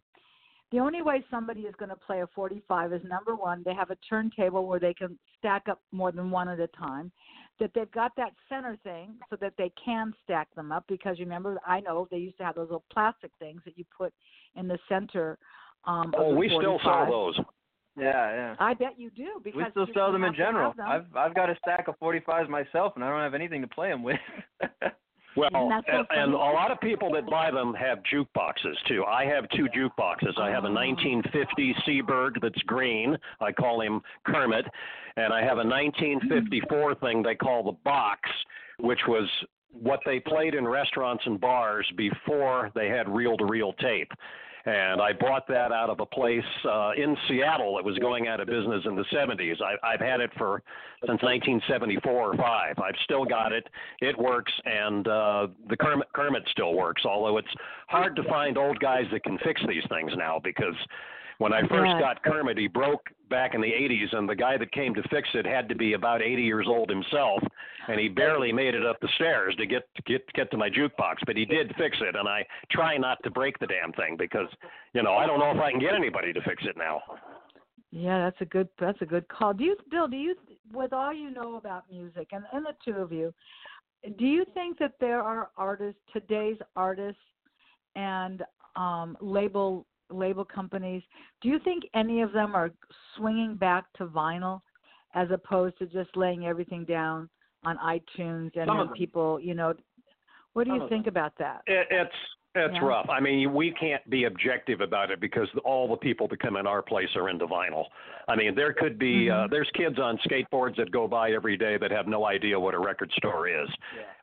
The only way somebody is going to play a 45 is number one, they have a turntable where they can stack up more than one at a time. That they've got that center thing so that they can stack them up because remember, I know they used to have those little plastic things that you put in the center. Um,
Oh,
of the
we still sell those.
Yeah, yeah.
I bet you do because
We still
you-
sell them in general.
them.
I've I've got a stack of 45s myself, and I don't have anything to play them with.
Well,
And so
and, and a lot of people that buy them have jukeboxes too. I have two jukeboxes. I have a
Oh.
1950 Seeburg that's green. I call him Kermit, and I have a 1954 thing they call the box, which was what they played in restaurants and bars before they had reel-to-reel tape. And I bought that out of a place uh, in Seattle that was going out of business in the 70s. I, I've had it for since 1974 or five. I've still got it. It works, and uh, the Kermit, Kermit still works. Although it's hard to find old guys that can fix these things now because when I first
Yeah.
got Kermit, he broke back in the 80s, and the guy that came to fix it had to be about 80 years old himself, and he barely made it up the stairs to get to get get to my jukebox. But he did fix it, and I try not to break the damn thing because you know I don't know if I can get anybody to fix it now.
Yeah, that's a good that's a good call. Do you Bill, do you with all you know about music and, and the two of you, do you think that there are artists today's artists and um label label companies, do you think any of them are swinging back to vinyl as opposed to just laying everything down on iTunes and
Some of
then
them.
people, you know, what do
Some
you think about that?
It, it's It's
Yeah.
rough. I mean, we can't be objective about it because all the people that come in our place are into vinyl. I mean, there could be uh,
Mhm.
there's kids on skateboards that go by every day that have no idea what a record store is.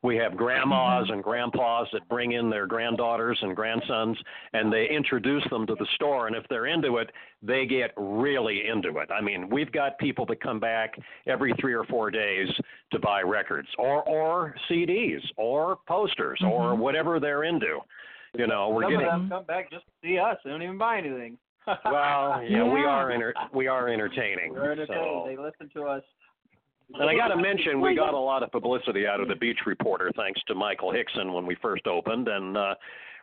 We have grandmas
Mhm.
and grandpas that bring in their granddaughters and grandsons and they introduce them to the store and if they're into it, they get really into it. I mean, we've got people that come back every 3 or 4 days to buy records or or CDs or posters or
Mhm.
whatever they're into. You know, we're
Some
getting
of them come back just to see us. They don't even buy anything.
well, yeah, we are enter- we are entertaining.
We're entertained.
So.
They listen to us.
And I got to mention, we got a lot of publicity out of the Beach Reporter thanks to Michael Hickson when we first opened, and uh,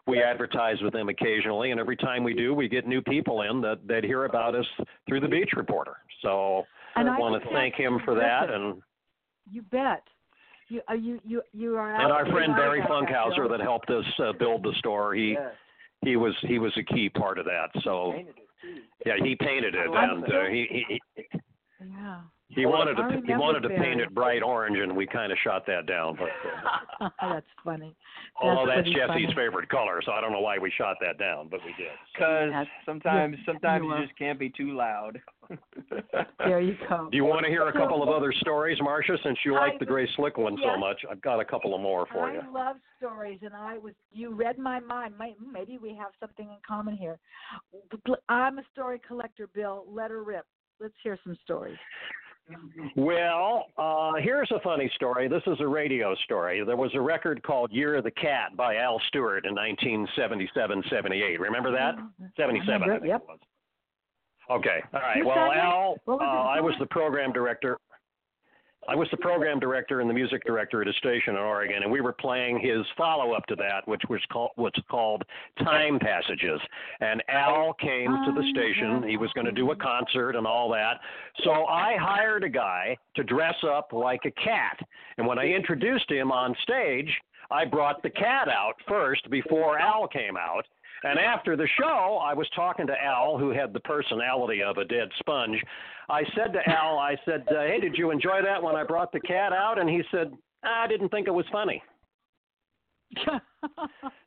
we advertise with them occasionally. And every time we do, we get new people in that that hear about us through the Beach Reporter. So
And
I
I
want to thank him for that,
terrific.
and
You bet. You you you you are.
and our friend Barry Funkhauser that helped us uh, build the store. He
Yeah.
he was he was a key part of that. So
Painted it
yeah, he painted it, and uh, he he. he
Yeah.
He wanted to he wanted to paint it bright orange, and we kind of shot that down. But uh,
that's funny.
although that's Jesse's
funny.
favorite color, so I don't know why we shot that down, but we did.
Because
That's-
sometimes,
yeah,
sometimes
you
you, just can't be too loud.
There you go.
Do you want to hear a couple of other stories, Marcia? Since you
I
like the Grace Slick one so much, I've got a couple of more for you.
I love stories, and I was you read my mind. May- Maybe we have something in common here. I'm a story collector, Bill. Let her rip. Let's hear some stories.
Well, uh, here's a funny story. This is a radio story. There was a record called Year of the Cat by Al Stewart in 1977-78. Remember that? 77,
remember it,
think
yep.
it was. Okay. All right. Well. Al, uh, I was the program director. I was the program director and the music director at a station in Oregon, and we were playing his follow-up to that, which was called what's called Time Passages. And Al came to the station. He was going to do a concert and all that. So I hired a guy to dress up like a cat. And when I introduced him on stage, I brought the cat out first before Al came out. And after the show, I was talking to Al, who had the personality of a dead sponge. I said to Al, I said, uh, "Hey, did you enjoy that when I brought the cat out?" And he said, "I didn't think it was funny."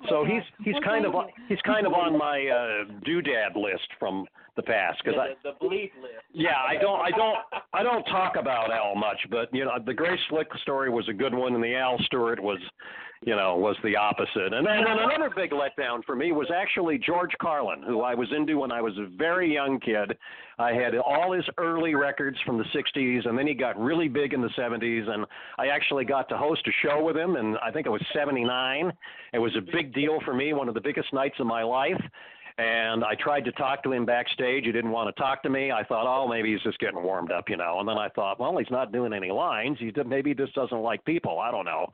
So he's he's
Well,
kind of on, he's kind of on my uh, doodad list from the past because I
the, the bleep list.
yeah I don't I don't I don't talk about Al much, but you know the Grace Slick story was a good one, and the Al Stewart was you know was the opposite. And then another big letdown for me was actually George Carlin, who I was into when I was a very young kid. I had all his early records from the 60s, and then he got really big in the 70s, and I actually got to host a show with him, and I think it was 79. It was a big deal for me, one of the biggest nights of my life. And I tried to talk to him backstage. He didn't want to talk to me. I thought, oh, maybe he's just getting warmed up, you know. And then I thought, well, he's not doing any lines. He did, maybe he just doesn't like people. I don't know.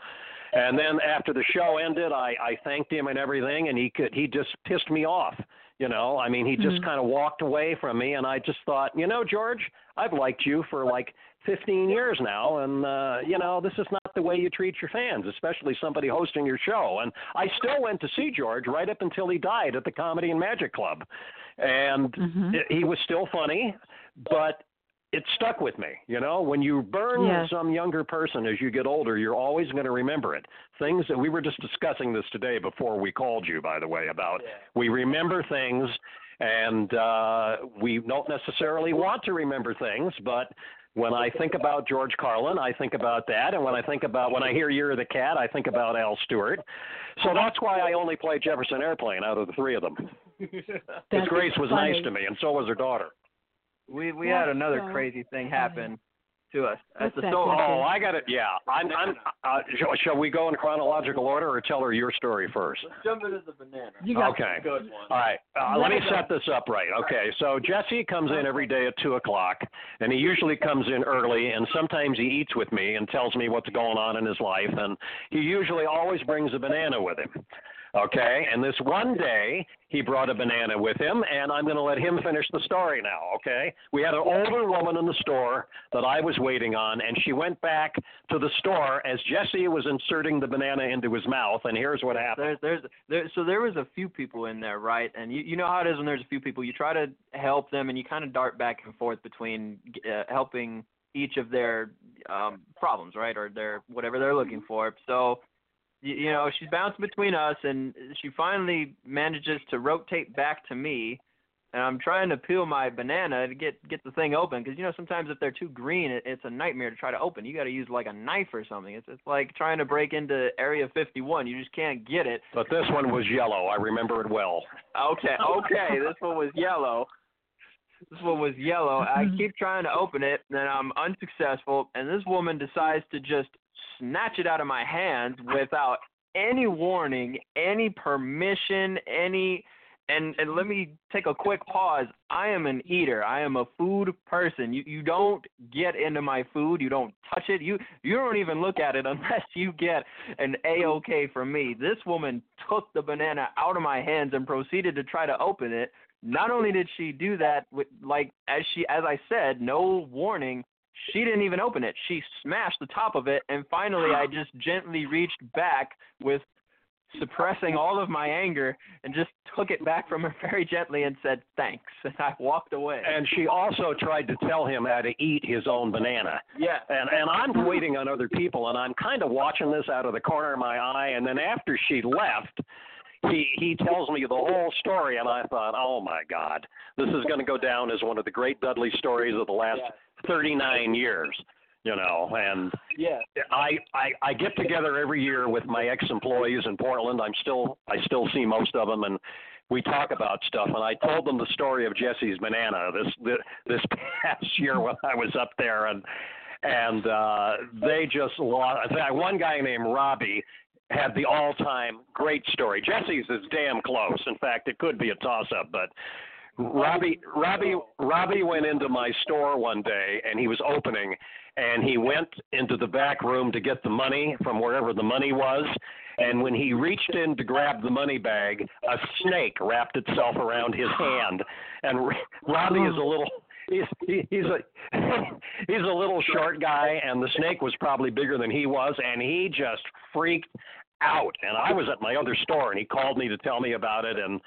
And then after the show ended, I, I thanked him and everything, and he could he just pissed me off. You know, I mean, he just
Mhm.
kind of walked away from me, and I just thought, you know, George, I've liked you for like 15 years now, and uh, you know, this is not the way you treat your fans, especially somebody hosting your show. And I still went to see George right up until he died at the Comedy and Magic Club, and
Mhm.
it- he was still funny, but it stuck with me. You know, when you burn
Yes.
some younger person as you get older, you're always going to remember it. Things that we were just discussing this today before we called you, by the way, about we remember things and uh, we don't necessarily want to remember things, but when I think about George Carlin, I think about that, and when I think about when I hear "Year of the Cat, I think about Al Stewart. So that's why I only play Jefferson Airplane out of the three of them. Because Grace was
funny.
nice to me, and so was her daughter.
We we
That's
had another
so
crazy thing
funny.
happen to us at
What's
the
that,
so
Jesse?
Oh, I got it. Yeah, I'm. I'm. Uh, shall, shall we go in chronological order, or tell her your story first?
Let's jump into the banana.
You got
Okay.
Good one.
All right. Uh, let me set this up right. Okay. So Jesse comes in every day at two o'clock, and he usually comes in early, and sometimes he eats with me and tells me what's going on in his life, and he usually always brings a banana with him. Okay. And this one day he brought a banana with him, and I'm going to let him finish the story now. Okay. We had an older woman in the store that I was waiting on, and she went back to the store as Jesse was inserting the banana into his mouth, and here's what happened.
There's there's there so there was a few people in there, right? And you you know how it is when there's a few people. You try to help them, and you kind of dart back and forth between uh, helping each of their um, problems, right, or their whatever they're looking for. So you, you know, she's bouncing between us, and she finally manages to rotate back to me. And I'm trying to peel my banana to get get the thing open because you know sometimes if they're too green, it, it's a nightmare to try to open. You got to use like a knife or something. It's it's like trying to break into Area 51. You just can't get it.
But this one was yellow. I remember it well.
Okay, okay. this one was yellow. This one was yellow. I mm-hmm. keep trying to open it, and I'm unsuccessful. And this woman decides to just snatch it out of my hands without any warning, any permission, any. And and let me take a quick pause. I am an eater. I am a food person. You you don't get into my food. You don't touch it. You you don't even look at it unless you get an a okay from me. This woman took the banana out of my hands and proceeded to try to open it not only did she do that with like as she as I said, no warning, she didn't even open it. She smashed the top of it and finally I just gently reached back with suppressing all of my anger and just took it back from her very gently and said thanks and I walked away.
And she also tried to tell him how to eat his own banana.
Yeah.
And and I'm waiting on other people and I'm kind of watching this out of the corner of my eye and then after she left he he tells me the whole story and I thought, "Oh my god. This is going to go down as one of the great Dudley stories of the last
Yeah.
39 years." You know, and
Yeah.
I, I I get together every year with my ex-employees in Portland. I'm still I still see most of them, and we talk about stuff. And I told them the story of Jesse's banana this this, this past year when I was up there, and and uh, they just lost. In fact, one guy named Robbie had the all-time great story. Jesse's is damn close. In fact, it could be a toss-up, but. Robbie oh. Robbie Robbie went into my store one day and he was opening and he went into the back room to get the money from wherever the money was. And when he reached in to grab the money bag a snake wrapped itself around his hand. And Robbie is a little he's he, he's a he's a little short guy and the snake was probably bigger than he was and he just freaked out. And I was at my other store and he called me to tell me about it and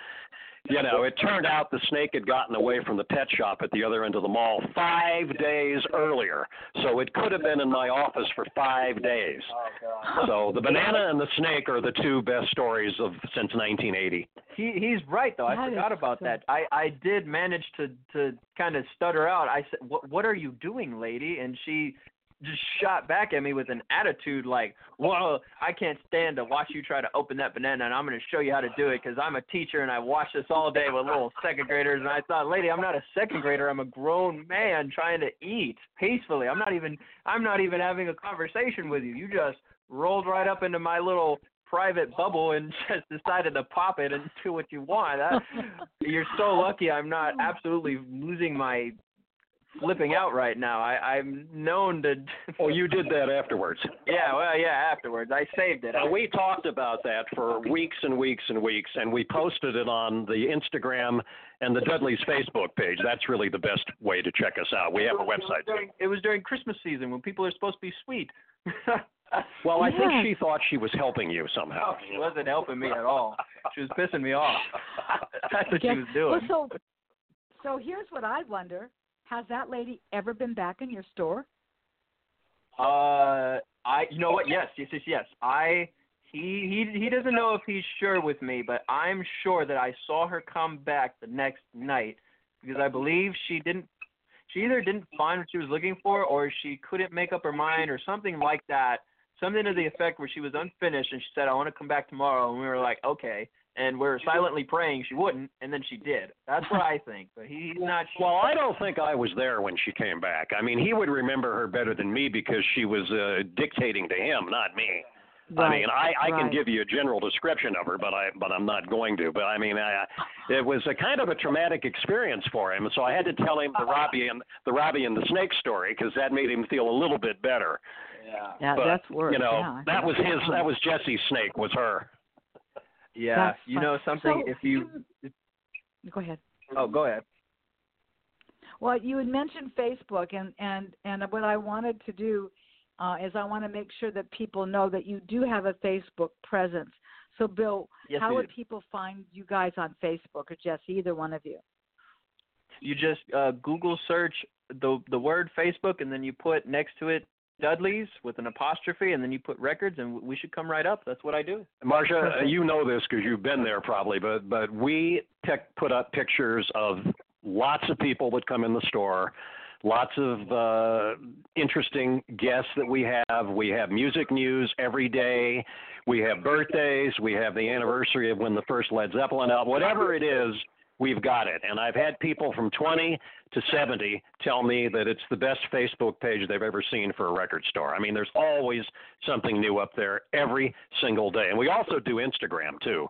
you know, it turned out the snake had gotten away from the pet shop at the other end of the mall five days earlier. So it could have been in my office for five days. Oh, so the banana and the snake are the two best stories of since 1980.
He he's right though. I
That
forgot about
so-
that. I I did manage to to kind of stutter out. I said, "What what are you doing, lady?" And she just shot back at me with an attitude like, "Well, I can't stand to watch you try to open that banana, and I'm going to show you how to do it because I'm a teacher and I watch this all day with little second graders." And I thought, "Lady, I'm not a second grader. I'm a grown man trying to eat peacefully. I'm not even I'm not even having a conversation with you. You just rolled right up into my little private bubble and just decided to pop it and do what you want. That, you're so lucky I'm not absolutely losing my flipping out right now. I, I'm known to.
Oh, you did that afterwards.
Yeah, well, yeah. Afterwards, I saved it.
Uh, we talked about that for weeks and weeks and weeks, and we posted it on the Instagram and the Dudley's Facebook page. That's really the best way to check us out. We have a
It was
website.
during- It was during Christmas season when people are supposed to be sweet.
Well, I think she thought she was helping you somehow.
No, she wasn't helping me at all. She was pissing me off. That's what she was doing.
Well, so, so here's what I wonder: Has that lady ever been back in your store?
Uh, I, you know what? Yes, yes, yes, yes. I, he, he, he doesn't know if he's sure with me, but I'm sure that I saw her come back the next night because I believe she didn't, she either didn't find what she was looking for or she couldn't make up her mind or something like that. Something to the effect where she was unfinished and she said, "I want to come back tomorrow," and we were like, "Okay." And we are silently praying she wouldn't, and then she did. That's what I think. But he's not sure.
Well, I don't think I was there when she came back. I mean, he would remember her better than me because she was uh, dictating to him, not me. I mean, I, I can give you a general description of her, but I but I'm not going to. But I mean, I, it was a kind of a traumatic experience for him, so I had to tell him the Robbie and the Robbie and the snake story because that made him feel a little bit better.
yeah.
Yeah,
but
that's worse.
you know,
yeah.
that was his. That was Jesse's snake. Was her.
Yeah. You know something?
So
if you,
Go ahead.
oh, go ahead.
Well, you had mentioned Facebook, and and and what I wanted to do uh, is I want to make sure that people know that you do have a Facebook presence. So, Bill,
Yes,
how would people find you guys on Facebook or Jesse, either one of you?
You just uh, Google search the the word Facebook, and then you put next to it Dudley's with an apostrophe, and then you put records, and we should come right up. That's what I do.
Marcia, you know this because you've been there probably, but but we pick, put up pictures of lots of people that come in the store, lots of uh, interesting guests that we have. We have music news every day. We have birthdays. We have the anniversary of when the first Led Zeppelin album. Whatever it is, we've got it. And I've had people from 20 to 70 tell me that it's the best Facebook page they've ever seen for a record store. I mean, there's always something new up there every single day. And we also do Instagram too.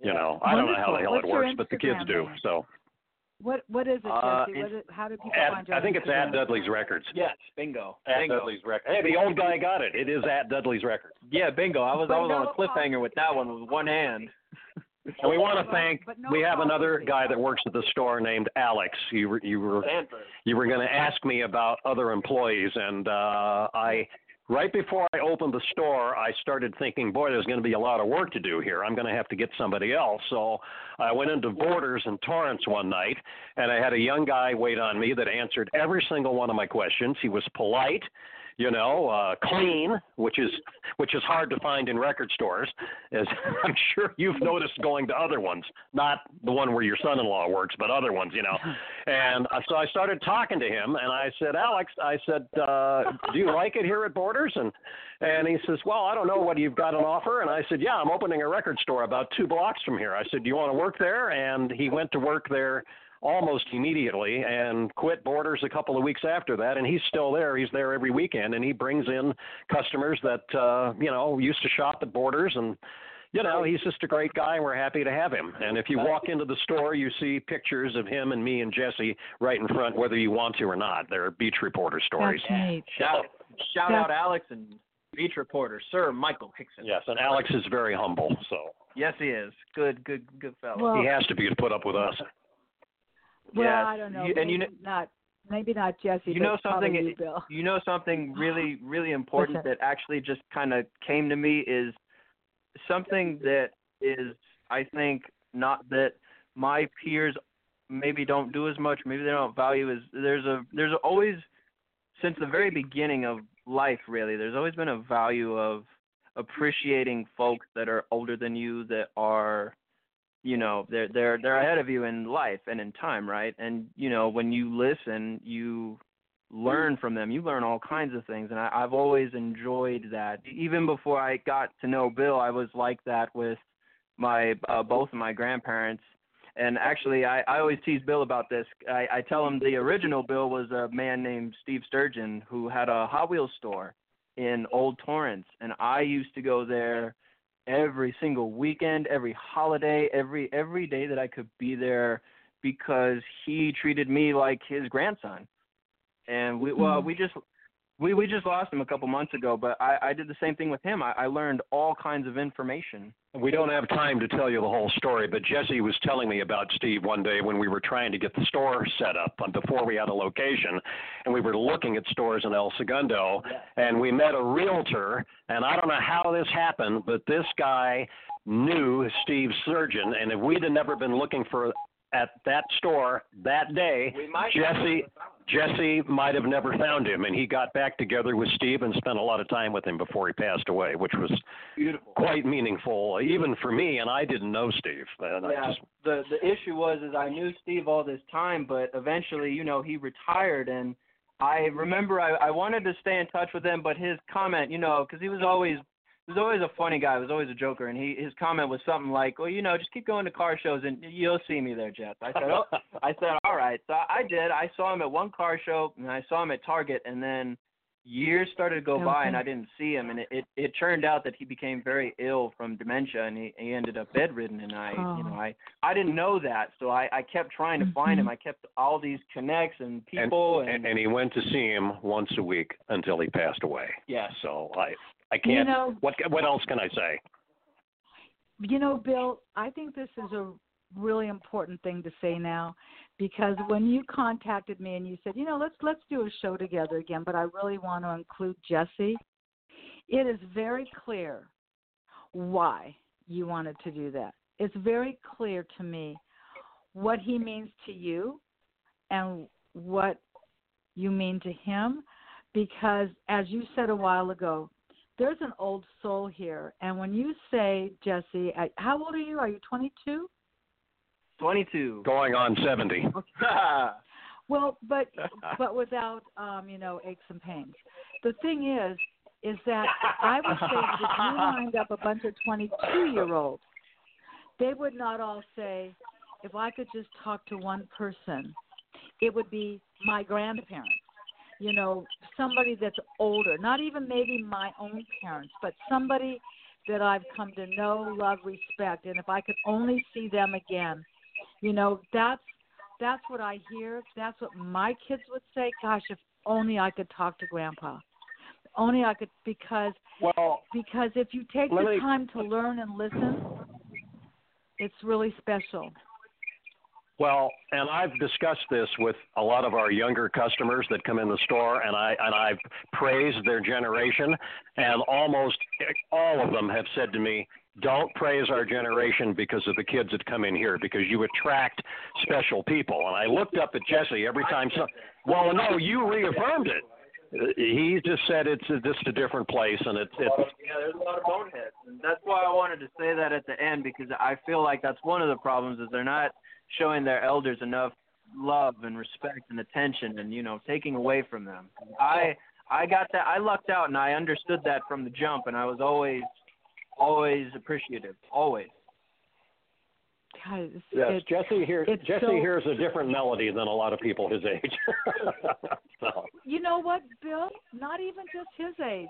You know, I don't know how the hell
What's
it
your
works, but the kids do.
name?
So
What what is it,
Uh,
Jesse? What
it's
how do people
at,
find you?
I
on
think it's at Dudley's Records.
Yes, bingo.
At
bingo.
Dudley's Records. Hey, the old guy got it. It is at Dudley's Records.
Yeah, bingo. I was I was on a cliffhanger with that one with one hand.
And we want to thank.
No
we have another
apology.
guy that works at the store named Alex. You were you were you were going to ask me about other employees, and uh, I right before I opened the store, I started thinking, boy, there's going to be a lot of work to do here. I'm going to have to get somebody else. So I went into Borders in Torrance one night, and I had a young guy wait on me that answered every single one of my questions. He was polite. You know, uh, clean, which is which is hard to find in record stores, as I'm sure you've noticed going to other ones, not the one where your son-in-law works, but other ones, you know. And uh, so I started talking to him, and I said, Alex, I said, uh, do you like it here at Borders? And and he says, well, I don't know what you've got an offer. And I said, yeah, I'm opening a record store about two blocks from here. I said, do you want to work there? And he went to work there almost immediately and quit Borders a couple of weeks after that. And he's still there. He's there every weekend and he brings in customers that uh you know used to shop at Borders. And you know he's just a great guy and we're happy to have him. And if you walk into the store you see pictures of him and me and Jesse right in front whether you want to or not. They're beach reporter stories.
That's neat.
Shout shout
That's-
out Alex and beach reporter Sir Michael Hickson.
yes and Alex is very humble so.
Yes, he is. Good, good, good fellow.
Well,
he has to be to put up with us
well,
yes.
I don't know.
You- and you
maybe not maybe not Jesse.
you know something-
You, Bill.
You know something really, really important
that?
that actually just kind of came to me is something that is, I think, not that my peers maybe don't do as much, maybe they don't value is there's a there's always since the very beginning of life really there's always been a value of appreciating folks that are older than you that are you know they're they're they're ahead of you in life and in time right? And you know when you listen you learn from them. You learn all kinds of things. And I, i've always enjoyed that. Even before i got to know bill i was like that with my uh, both of my grandparents. And actually I, I always tease bill about this. I, I tell him the original bill was a man named steve sturgeon who had a hot wheels store in old torrance. And i used to go there every single weekend, every holiday, every every day that I could be there because he treated me like his grandson. And we well, we mm-hmm. just we we just lost him a couple months ago, but I I did the same thing with him. I, I learned all kinds of information.
We don't have time to tell you the whole story, but Jesse was telling me about Steve one day when we were trying to get the store set up and before we had a location, and we were looking at stores in El Segundo, and we met a realtor, and I don't know how this happened, but this guy knew Steve Surgeon, and if we'd have never been looking for at that store that day, Jesse Jesse might have never found him, and he got back together with Steve and spent a lot of time with him before he passed away, which was
beautiful.
quite meaningful, even for me. And I didn't know Steve. And I
yeah,
just,
the the issue was is I knew Steve all this time, but eventually, you know, he retired, and I remember I I wanted to stay in touch with him, but his comment, you know, because he was always was always a funny guy, he was always a joker, and he his comment was something like, well, you know, just keep going to car shows and you'll see me there, Jeff. I said, oh, I said, all right. So I did. I saw him at one car show, and I saw him at Target, and then years started to go by, and I didn't see him, and it, it it turned out that he became very ill from dementia, and he he ended up bedridden, and I you know
Oh.
I I didn't know that, so I I kept trying to find him.
Mhm.
I kept all these connects and
and,
people, and,
and, and he went to see him once a week until he passed away.
yes,
So I, I can't.
know,
what what else can I say?
you know, Bill, I think this is a really important thing to say now because when you contacted me and you said, you know, let's let's do a show together again, but I really want to include Jesse. It is very clear why you wanted to do that. It's very clear to me what he means to you and what you mean to him because as you said a while ago, there's an old soul here. And when you say, Jesse, how old are you? Are you 22?
22.
Going on 70.
Well, but but without um, you know aches and pains. The thing is, is that I would say that if you lined up a bunch of 22 year olds, they would not all say, if I could just talk to one person, it would be my grandparents. You know, somebody that's older, not even maybe my own parents, but somebody that I've come to know, love, respect, and if I could only see them again, you know, that's that's what I hear. That's what my kids would say. Gosh, if only I could talk to Grandpa. Only I could because
Well,
because if you take the
me-
time to learn and listen, it's really special.
Well, and I've discussed this with a lot of our younger customers that come in the store, and I and I've praised their generation, and almost all of them have said to me, "Don't praise our generation because of the kids that come in here, because you attract special people." And I looked up at Jesse every time. So, well, no, you reaffirmed it. He just said it's just a different place, and it's it's
yeah, there's a lot of boneheads, and that's why I wanted to say that at the end because I feel like that's one of the problems is they're not showing their elders enough love and respect and attention, and you know, taking away from them. I I got that. I lucked out, and I understood that from the jump, and I was always always appreciative, always.
God, it's,
Yes,
it's,
Jesse here. Jesse
so-
hears a different melody than a lot of people his age. so,
you know what, Bill? Not even just his age.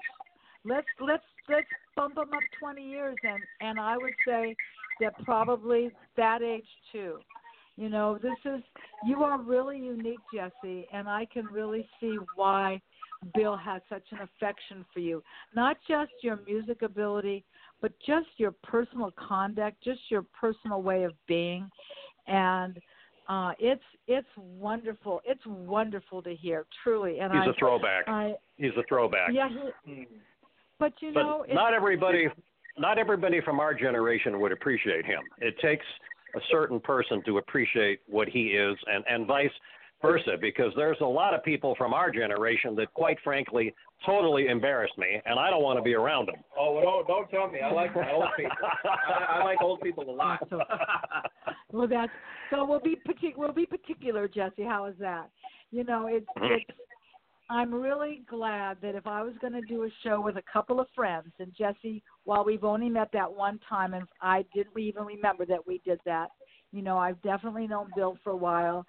Let's let's let's bump him up 20 years, and and I would say that probably that age too. You know, this is you are really unique, Jesse, and I can really see why Bill has such an affection for you. Not just your music ability, but just your personal conduct, just your personal way of being, and uh, it's it's wonderful. It's wonderful to hear, truly. And
he's
I,
a throwback.
I
He's a throwback.
yeah, he, but you
but
know, it's,
not everybody, not everybody from our generation would appreciate him. It takes a certain person to appreciate what he is, and and vice versa, because there's a lot of people from our generation that, quite frankly, totally embarrass me, and I don't want to be around them.
Oh, well, don't don't tell me. I like old people. I, I like old people a lot.
Well, that's so. We'll be partic- We'll be particular, Jesse. How is that? You know, it's
Mhm.
it's. I'm really glad that if I was going to do a show with a couple of friends, and Jesse, while we've only met that one time, and I didn't even remember that we did that. You know, I've definitely known Bill for a while,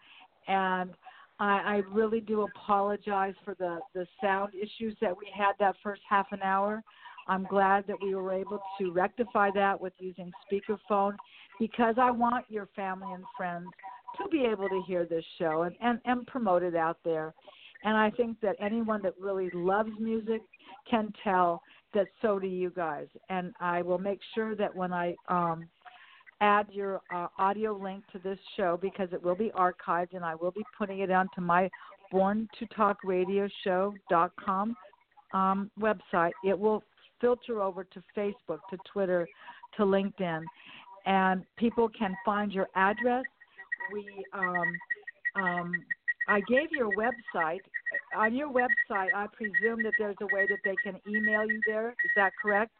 and I, I really do apologize for the the sound issues that we had that first half an hour. I'm glad that we were able to rectify that with using speakerphone because I want your family and friends to be able to hear this show and, and, and promote it out there. And I think that anyone that really loves music can tell that so do you guys. And I will make sure that when I um, add your uh, audio link to this show, because it will be archived and I will be putting it onto my born to talk radio show.com um, website, it will filter over to Facebook, to Twitter, to LinkedIn, and people can find your address. We, um, um, I gave your website. On your website, I presume that there's a way that they can email you there. Is that correct?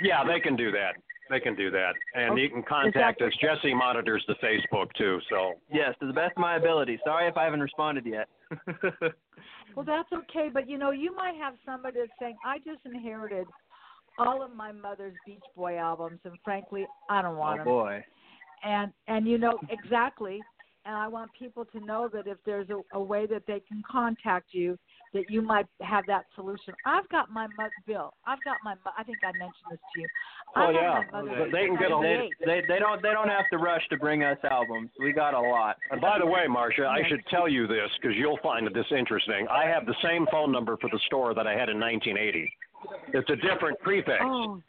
Yeah, they can do that. They can do that, and
Okay.
you can contact
Is
us. Jesse monitors the Facebook too, so
yes, to the best of my ability. Sorry if I haven't responded yet.
Well, that's okay, but you know, you might have somebody that's saying, "I just inherited all of my mother's Beach Boy albums, and frankly, I don't want
oh
them."
boy.
and and you know exactly and i want people to know that if there's a, a way that they can contact you that you might have that solution i've got my mother bill i've got my mo- i think i mentioned this to you
Oh,
I have
yeah. But they can get a-
They, they they don't they don't have to rush to bring us albums. We got a lot.
And by the way, Marcia, I should tell you this because you'll find this interesting. I have the same phone number for the store that I had in 1980. It's a different prefix,
oh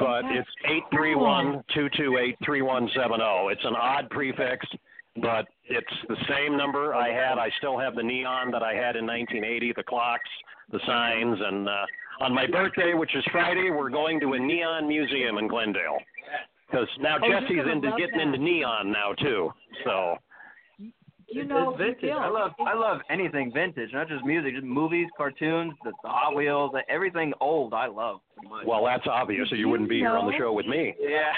but
that's
it's eight three one two two eight three one seven zero. It's an odd prefix, but it's the same number I had. I still have the neon that I had in 1980, the clocks, the signs, and uh, on my birthday, which is Friday, we're going to a neon museum in Glendale. Because now
Oh,
Jesse's into getting
that.
into neon now too. So
you know
it's vintage. I love I love anything vintage, not just music, just movies, cartoons, the, the Hot Wheels, everything old. I love.
Well, that's obvious, or you wouldn't be here on the show with me.
yeah.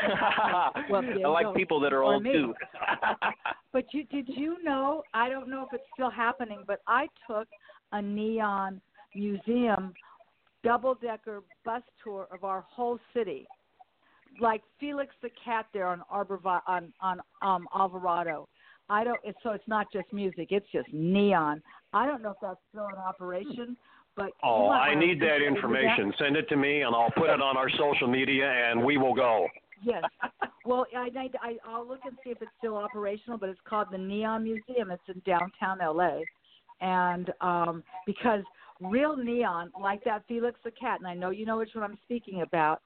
Well, there
I like
go.
people that are
Or
old
me.
too.
But you did you know? I don't know if it's still happening, but I took a neon museum double decker bus tour of our whole city, like Felix the Cat there on Arbor on on um Alvarado. I don't. It's, so it's not just music; it's just neon. I don't know if that's still in operation, but
Oh, I need that information. Send it to me, and I'll put it on our social media, and we will go.
Yes. Well, I, I, I I'll look and see if it's still operational, but it's called the Neon Museum. It's in downtown LA, and um, because real neon, like that Felix the cat, and I know you know which one I'm speaking about.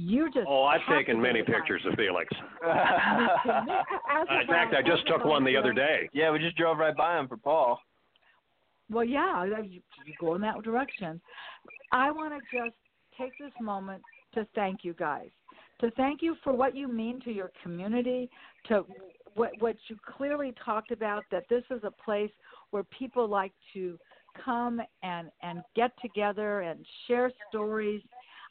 You just
Oh, I've taken many pictures of Felix. In fact, I just took one the other day.
yeah, we just drove right by him for Paul.
Well, yeah, you, you go in that direction. I want to just take this moment to thank you guys, to thank you for what you mean to your community, to what what you clearly talked about that this is a place where people like to come and and get together and share stories.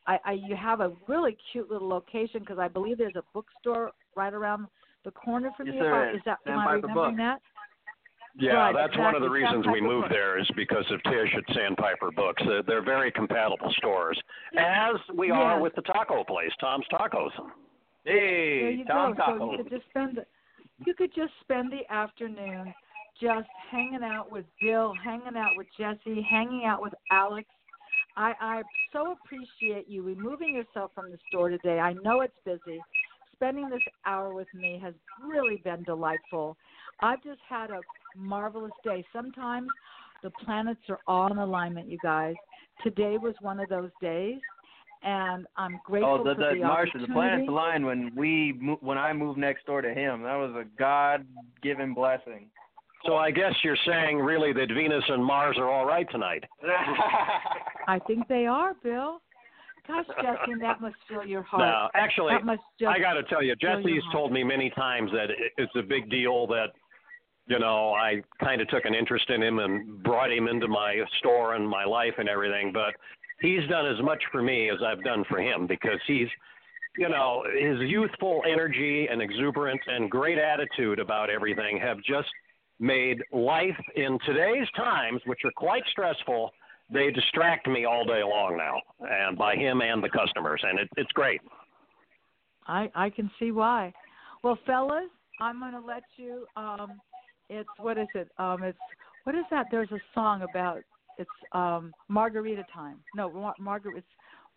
I, I you have a really cute little location because I believe there's a bookstore right around the corner from
Yes,
you.
there
If I-
is.
is that am I remembering that?
Yeah,
Right,
that's one of the
exactly.
reasons we moved
Books.
there is because of Tish at Sandpiper Books. Uh, they're very compatible stores, as we are with the taco place, Tom's Tacos.
There
Hey,
you
Tom
go. So you could just spend the, you could just spend the afternoon just hanging out with Bill, hanging out with Jesse, hanging out with Alex. I I so appreciate you removing yourself from the store today. I know it's busy. Spending this hour with me has really been delightful. I've just had a marvelous day. Sometimes the planets are all in alignment, you guys. Today was one of those days, and I'm oh, grateful
Oh, the,
for
the
the
Marsha, the planets aligned when we when I moved next door to him. That was a God-given blessing.
So I guess you're saying really that Venus and Mars are all right tonight.
I think they are, Bill. Gosh, Jesse, that must fill your heart.
Now, actually,
that must just
I got to tell you, Jesse's told me many times that it's a big deal that, you know, I kind of took an interest in him and brought him into my store and my life and everything. But he's done as much for me as I've done for him because he's, you know, his youthful energy and exuberance and great attitude about everything have just made life in today's times, which are quite stressful, they distract me all day long now, and by him and the customers, and it, it's great.
I I can see why. Well, fellas, I'm going to let you. Um, it's what is it? Um, it's what is that? There's a song about it's um Margarita time. No, Mar- Margaret. It's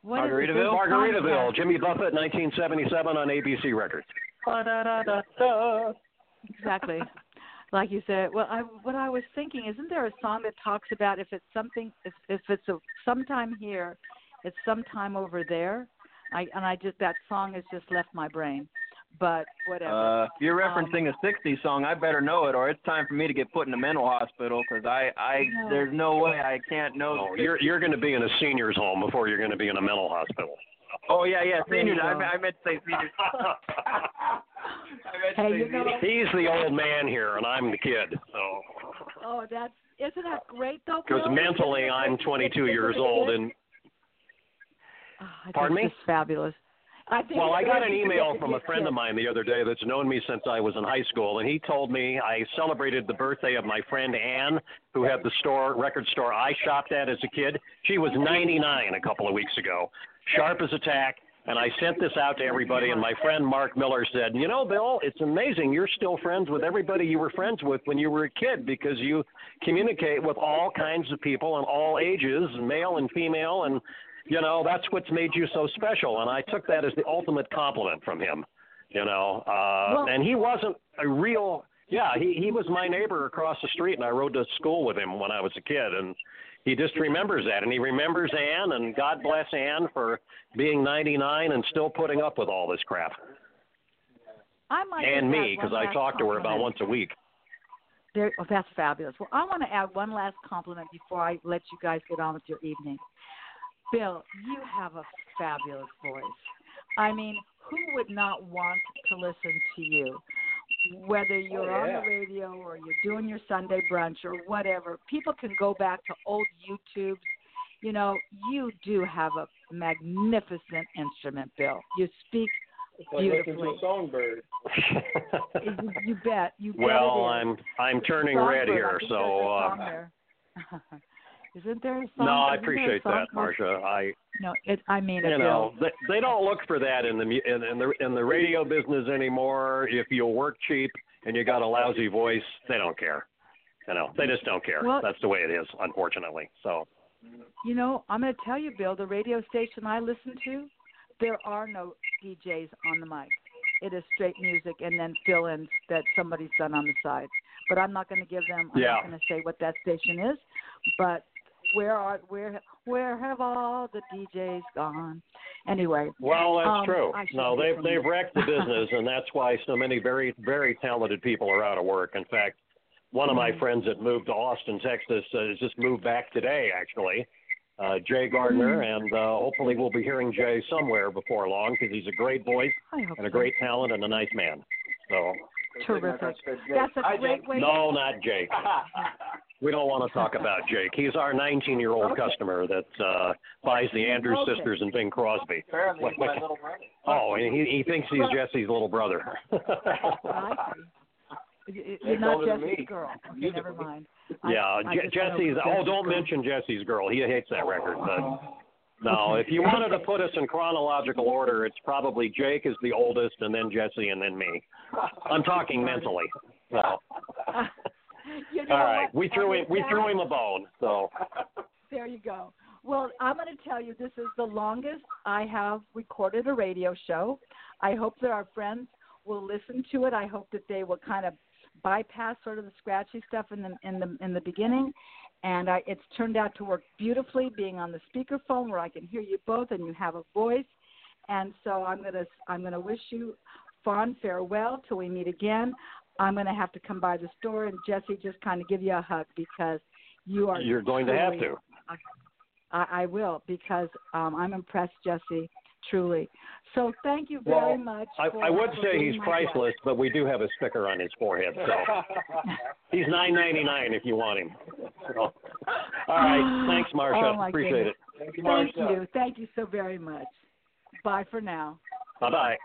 what?
Margaritaville?
Margaritaville, Jimmy Buffett, 1977 on ABC Records.
Exactly. Like you said, well, I what I was thinking, isn't there a song that talks about if it's something, if if it's a sometime here, it's sometime over there. I and I just that song has just left my brain, but whatever.
Uh, if you're
Um,
referencing a '60s song, I better know it, or it's time for me to get put in a mental hospital because I, I,
No.
there's no way I can't know. The
you're you're going to be in a seniors home before you're going to be in a mental hospital.
Oh yeah, yeah, seniors. I. I meant to say seniors. I meant to
Hey, you know-
He's the old man here, and I'm the kid. So,
oh, that's isn't that great though?
because mentally I'm 22 years old, and
Oh, I
Pardon me?
Fabulous. I think
Well, I got an email from a friend of mine the other day that's known me since I was in high school, and he told me I celebrated the birthday of my friend Ann, who had the store, record store I shopped at as a kid. She was 99 a couple of weeks ago, sharp as a tack. And I sent this out to everybody, and my friend Mark Miller said, "You know, Bill, it's amazing you're still friends with everybody you were friends with when you were a kid because you communicate with all kinds of people and all ages, male and female, and you know that's what's made you so special." And I took that as the ultimate compliment from him, you know. Uh,
Well-
and he wasn't a real, yeah, he he was my neighbor across the street, and I rode to school with him when I was a kid, and he just remembers that, and he remembers Ann, and God bless Ann for being 99 and still putting up with all this crap,
I might
and me because I talk to her about once a week.
There, oh, that's fabulous. Well, I want to add one last compliment before I let you guys get on with your evening. Bill, you have a fabulous voice. I mean, who would not want to listen to you? Whether you're
Oh,
on the radio or you're doing your Sunday brunch or whatever, people can go back to old YouTubes. You know, you do have a magnificent instrument, Bill. You speak
It's like to
beautifully.
a songbird.
you, you bet. You bet
well,
it is.
I'm I'm turning red
Songbird, I
here, so
there's a song
uh,
there. Isn't there a song?
no, I
isn't there a
appreciate that,
called-
Marcia. I
No, it, I mean
you know they, they don't look for that in the mu- in, in the in the radio business anymore. If you work cheap and you got a lousy voice, they don't care. You know, they just don't care.
Well-
That's the way it is, unfortunately. So
You know, I'm going to tell you, Bill, the radio station I listen to, there are no DJs on the mic. It is straight music and then fill ins that somebody's done on the side. But I'm not going to give them, I'm
Yeah.
not going to say what that station is. But where are, where, where have all the DJs gone? Anyway.
Well, that's
Um,
true. No, they've they've
you.
wrecked the business, and that's why so many very very talented people are out of work. In fact, one of my
Mhm.
friends that moved to Austin, Texas, uh, has just moved back today, actually. Uh, Jay Gardner,
Mm-hmm.
and uh, hopefully we'll be hearing Jay somewhere before long because he's a great voice and a
so.
great talent and a nice man. So,
Terrific. That's a great way.
no, not Jake. We don't want to talk about Jake. He's our 19-year-old
Okay.
customer that uh, buys the Andrews
Okay.
sisters and Bing Crosby.
Apparently,
What-
he's my little brother.
Oh, and he he thinks he's Jesse's little brother.
You- you- You're not Jesse's girl. Okay,
Musically.
never mind. I-
yeah,
I
Je-
just went over
Jesse's. Oh,
Jesse's
don't
girl.
mention Jesse's girl. He hates that record. But no, if you wanted to put us in chronological order, it's probably Jake is the oldest, and then Jesse, and then me. I'm talking mentally. So,
You know
all right,
what?
we threw him. We threw him a bone. So,
There you go. Well, I'm going to tell you this is the longest I have recorded a radio show. I hope that our friends will listen to it. I hope that they will kind of bypass sort of the scratchy stuff in the in the in the beginning. And I, it's turned out to work beautifully, being on the speakerphone where I can hear you both and you have a voice. And so I'm gonna I'm gonna wish you fond farewell till we meet again. I'm gonna have to come by the store and Jesse just kind of give you a hug because you are
you're going to have to.
I, I will because um, I'm impressed, Jesse. Truly. So thank you very
Well,
much.
I, I would say he's priceless, but we do have a sticker on his forehead, so he's nine ninety nine if you want him. So, all right, thanks, Marcia.
Oh,
Appreciate
goodness.
it.
Thank you.
Thank you. Thank you so very much. Bye for now.
Bye bye.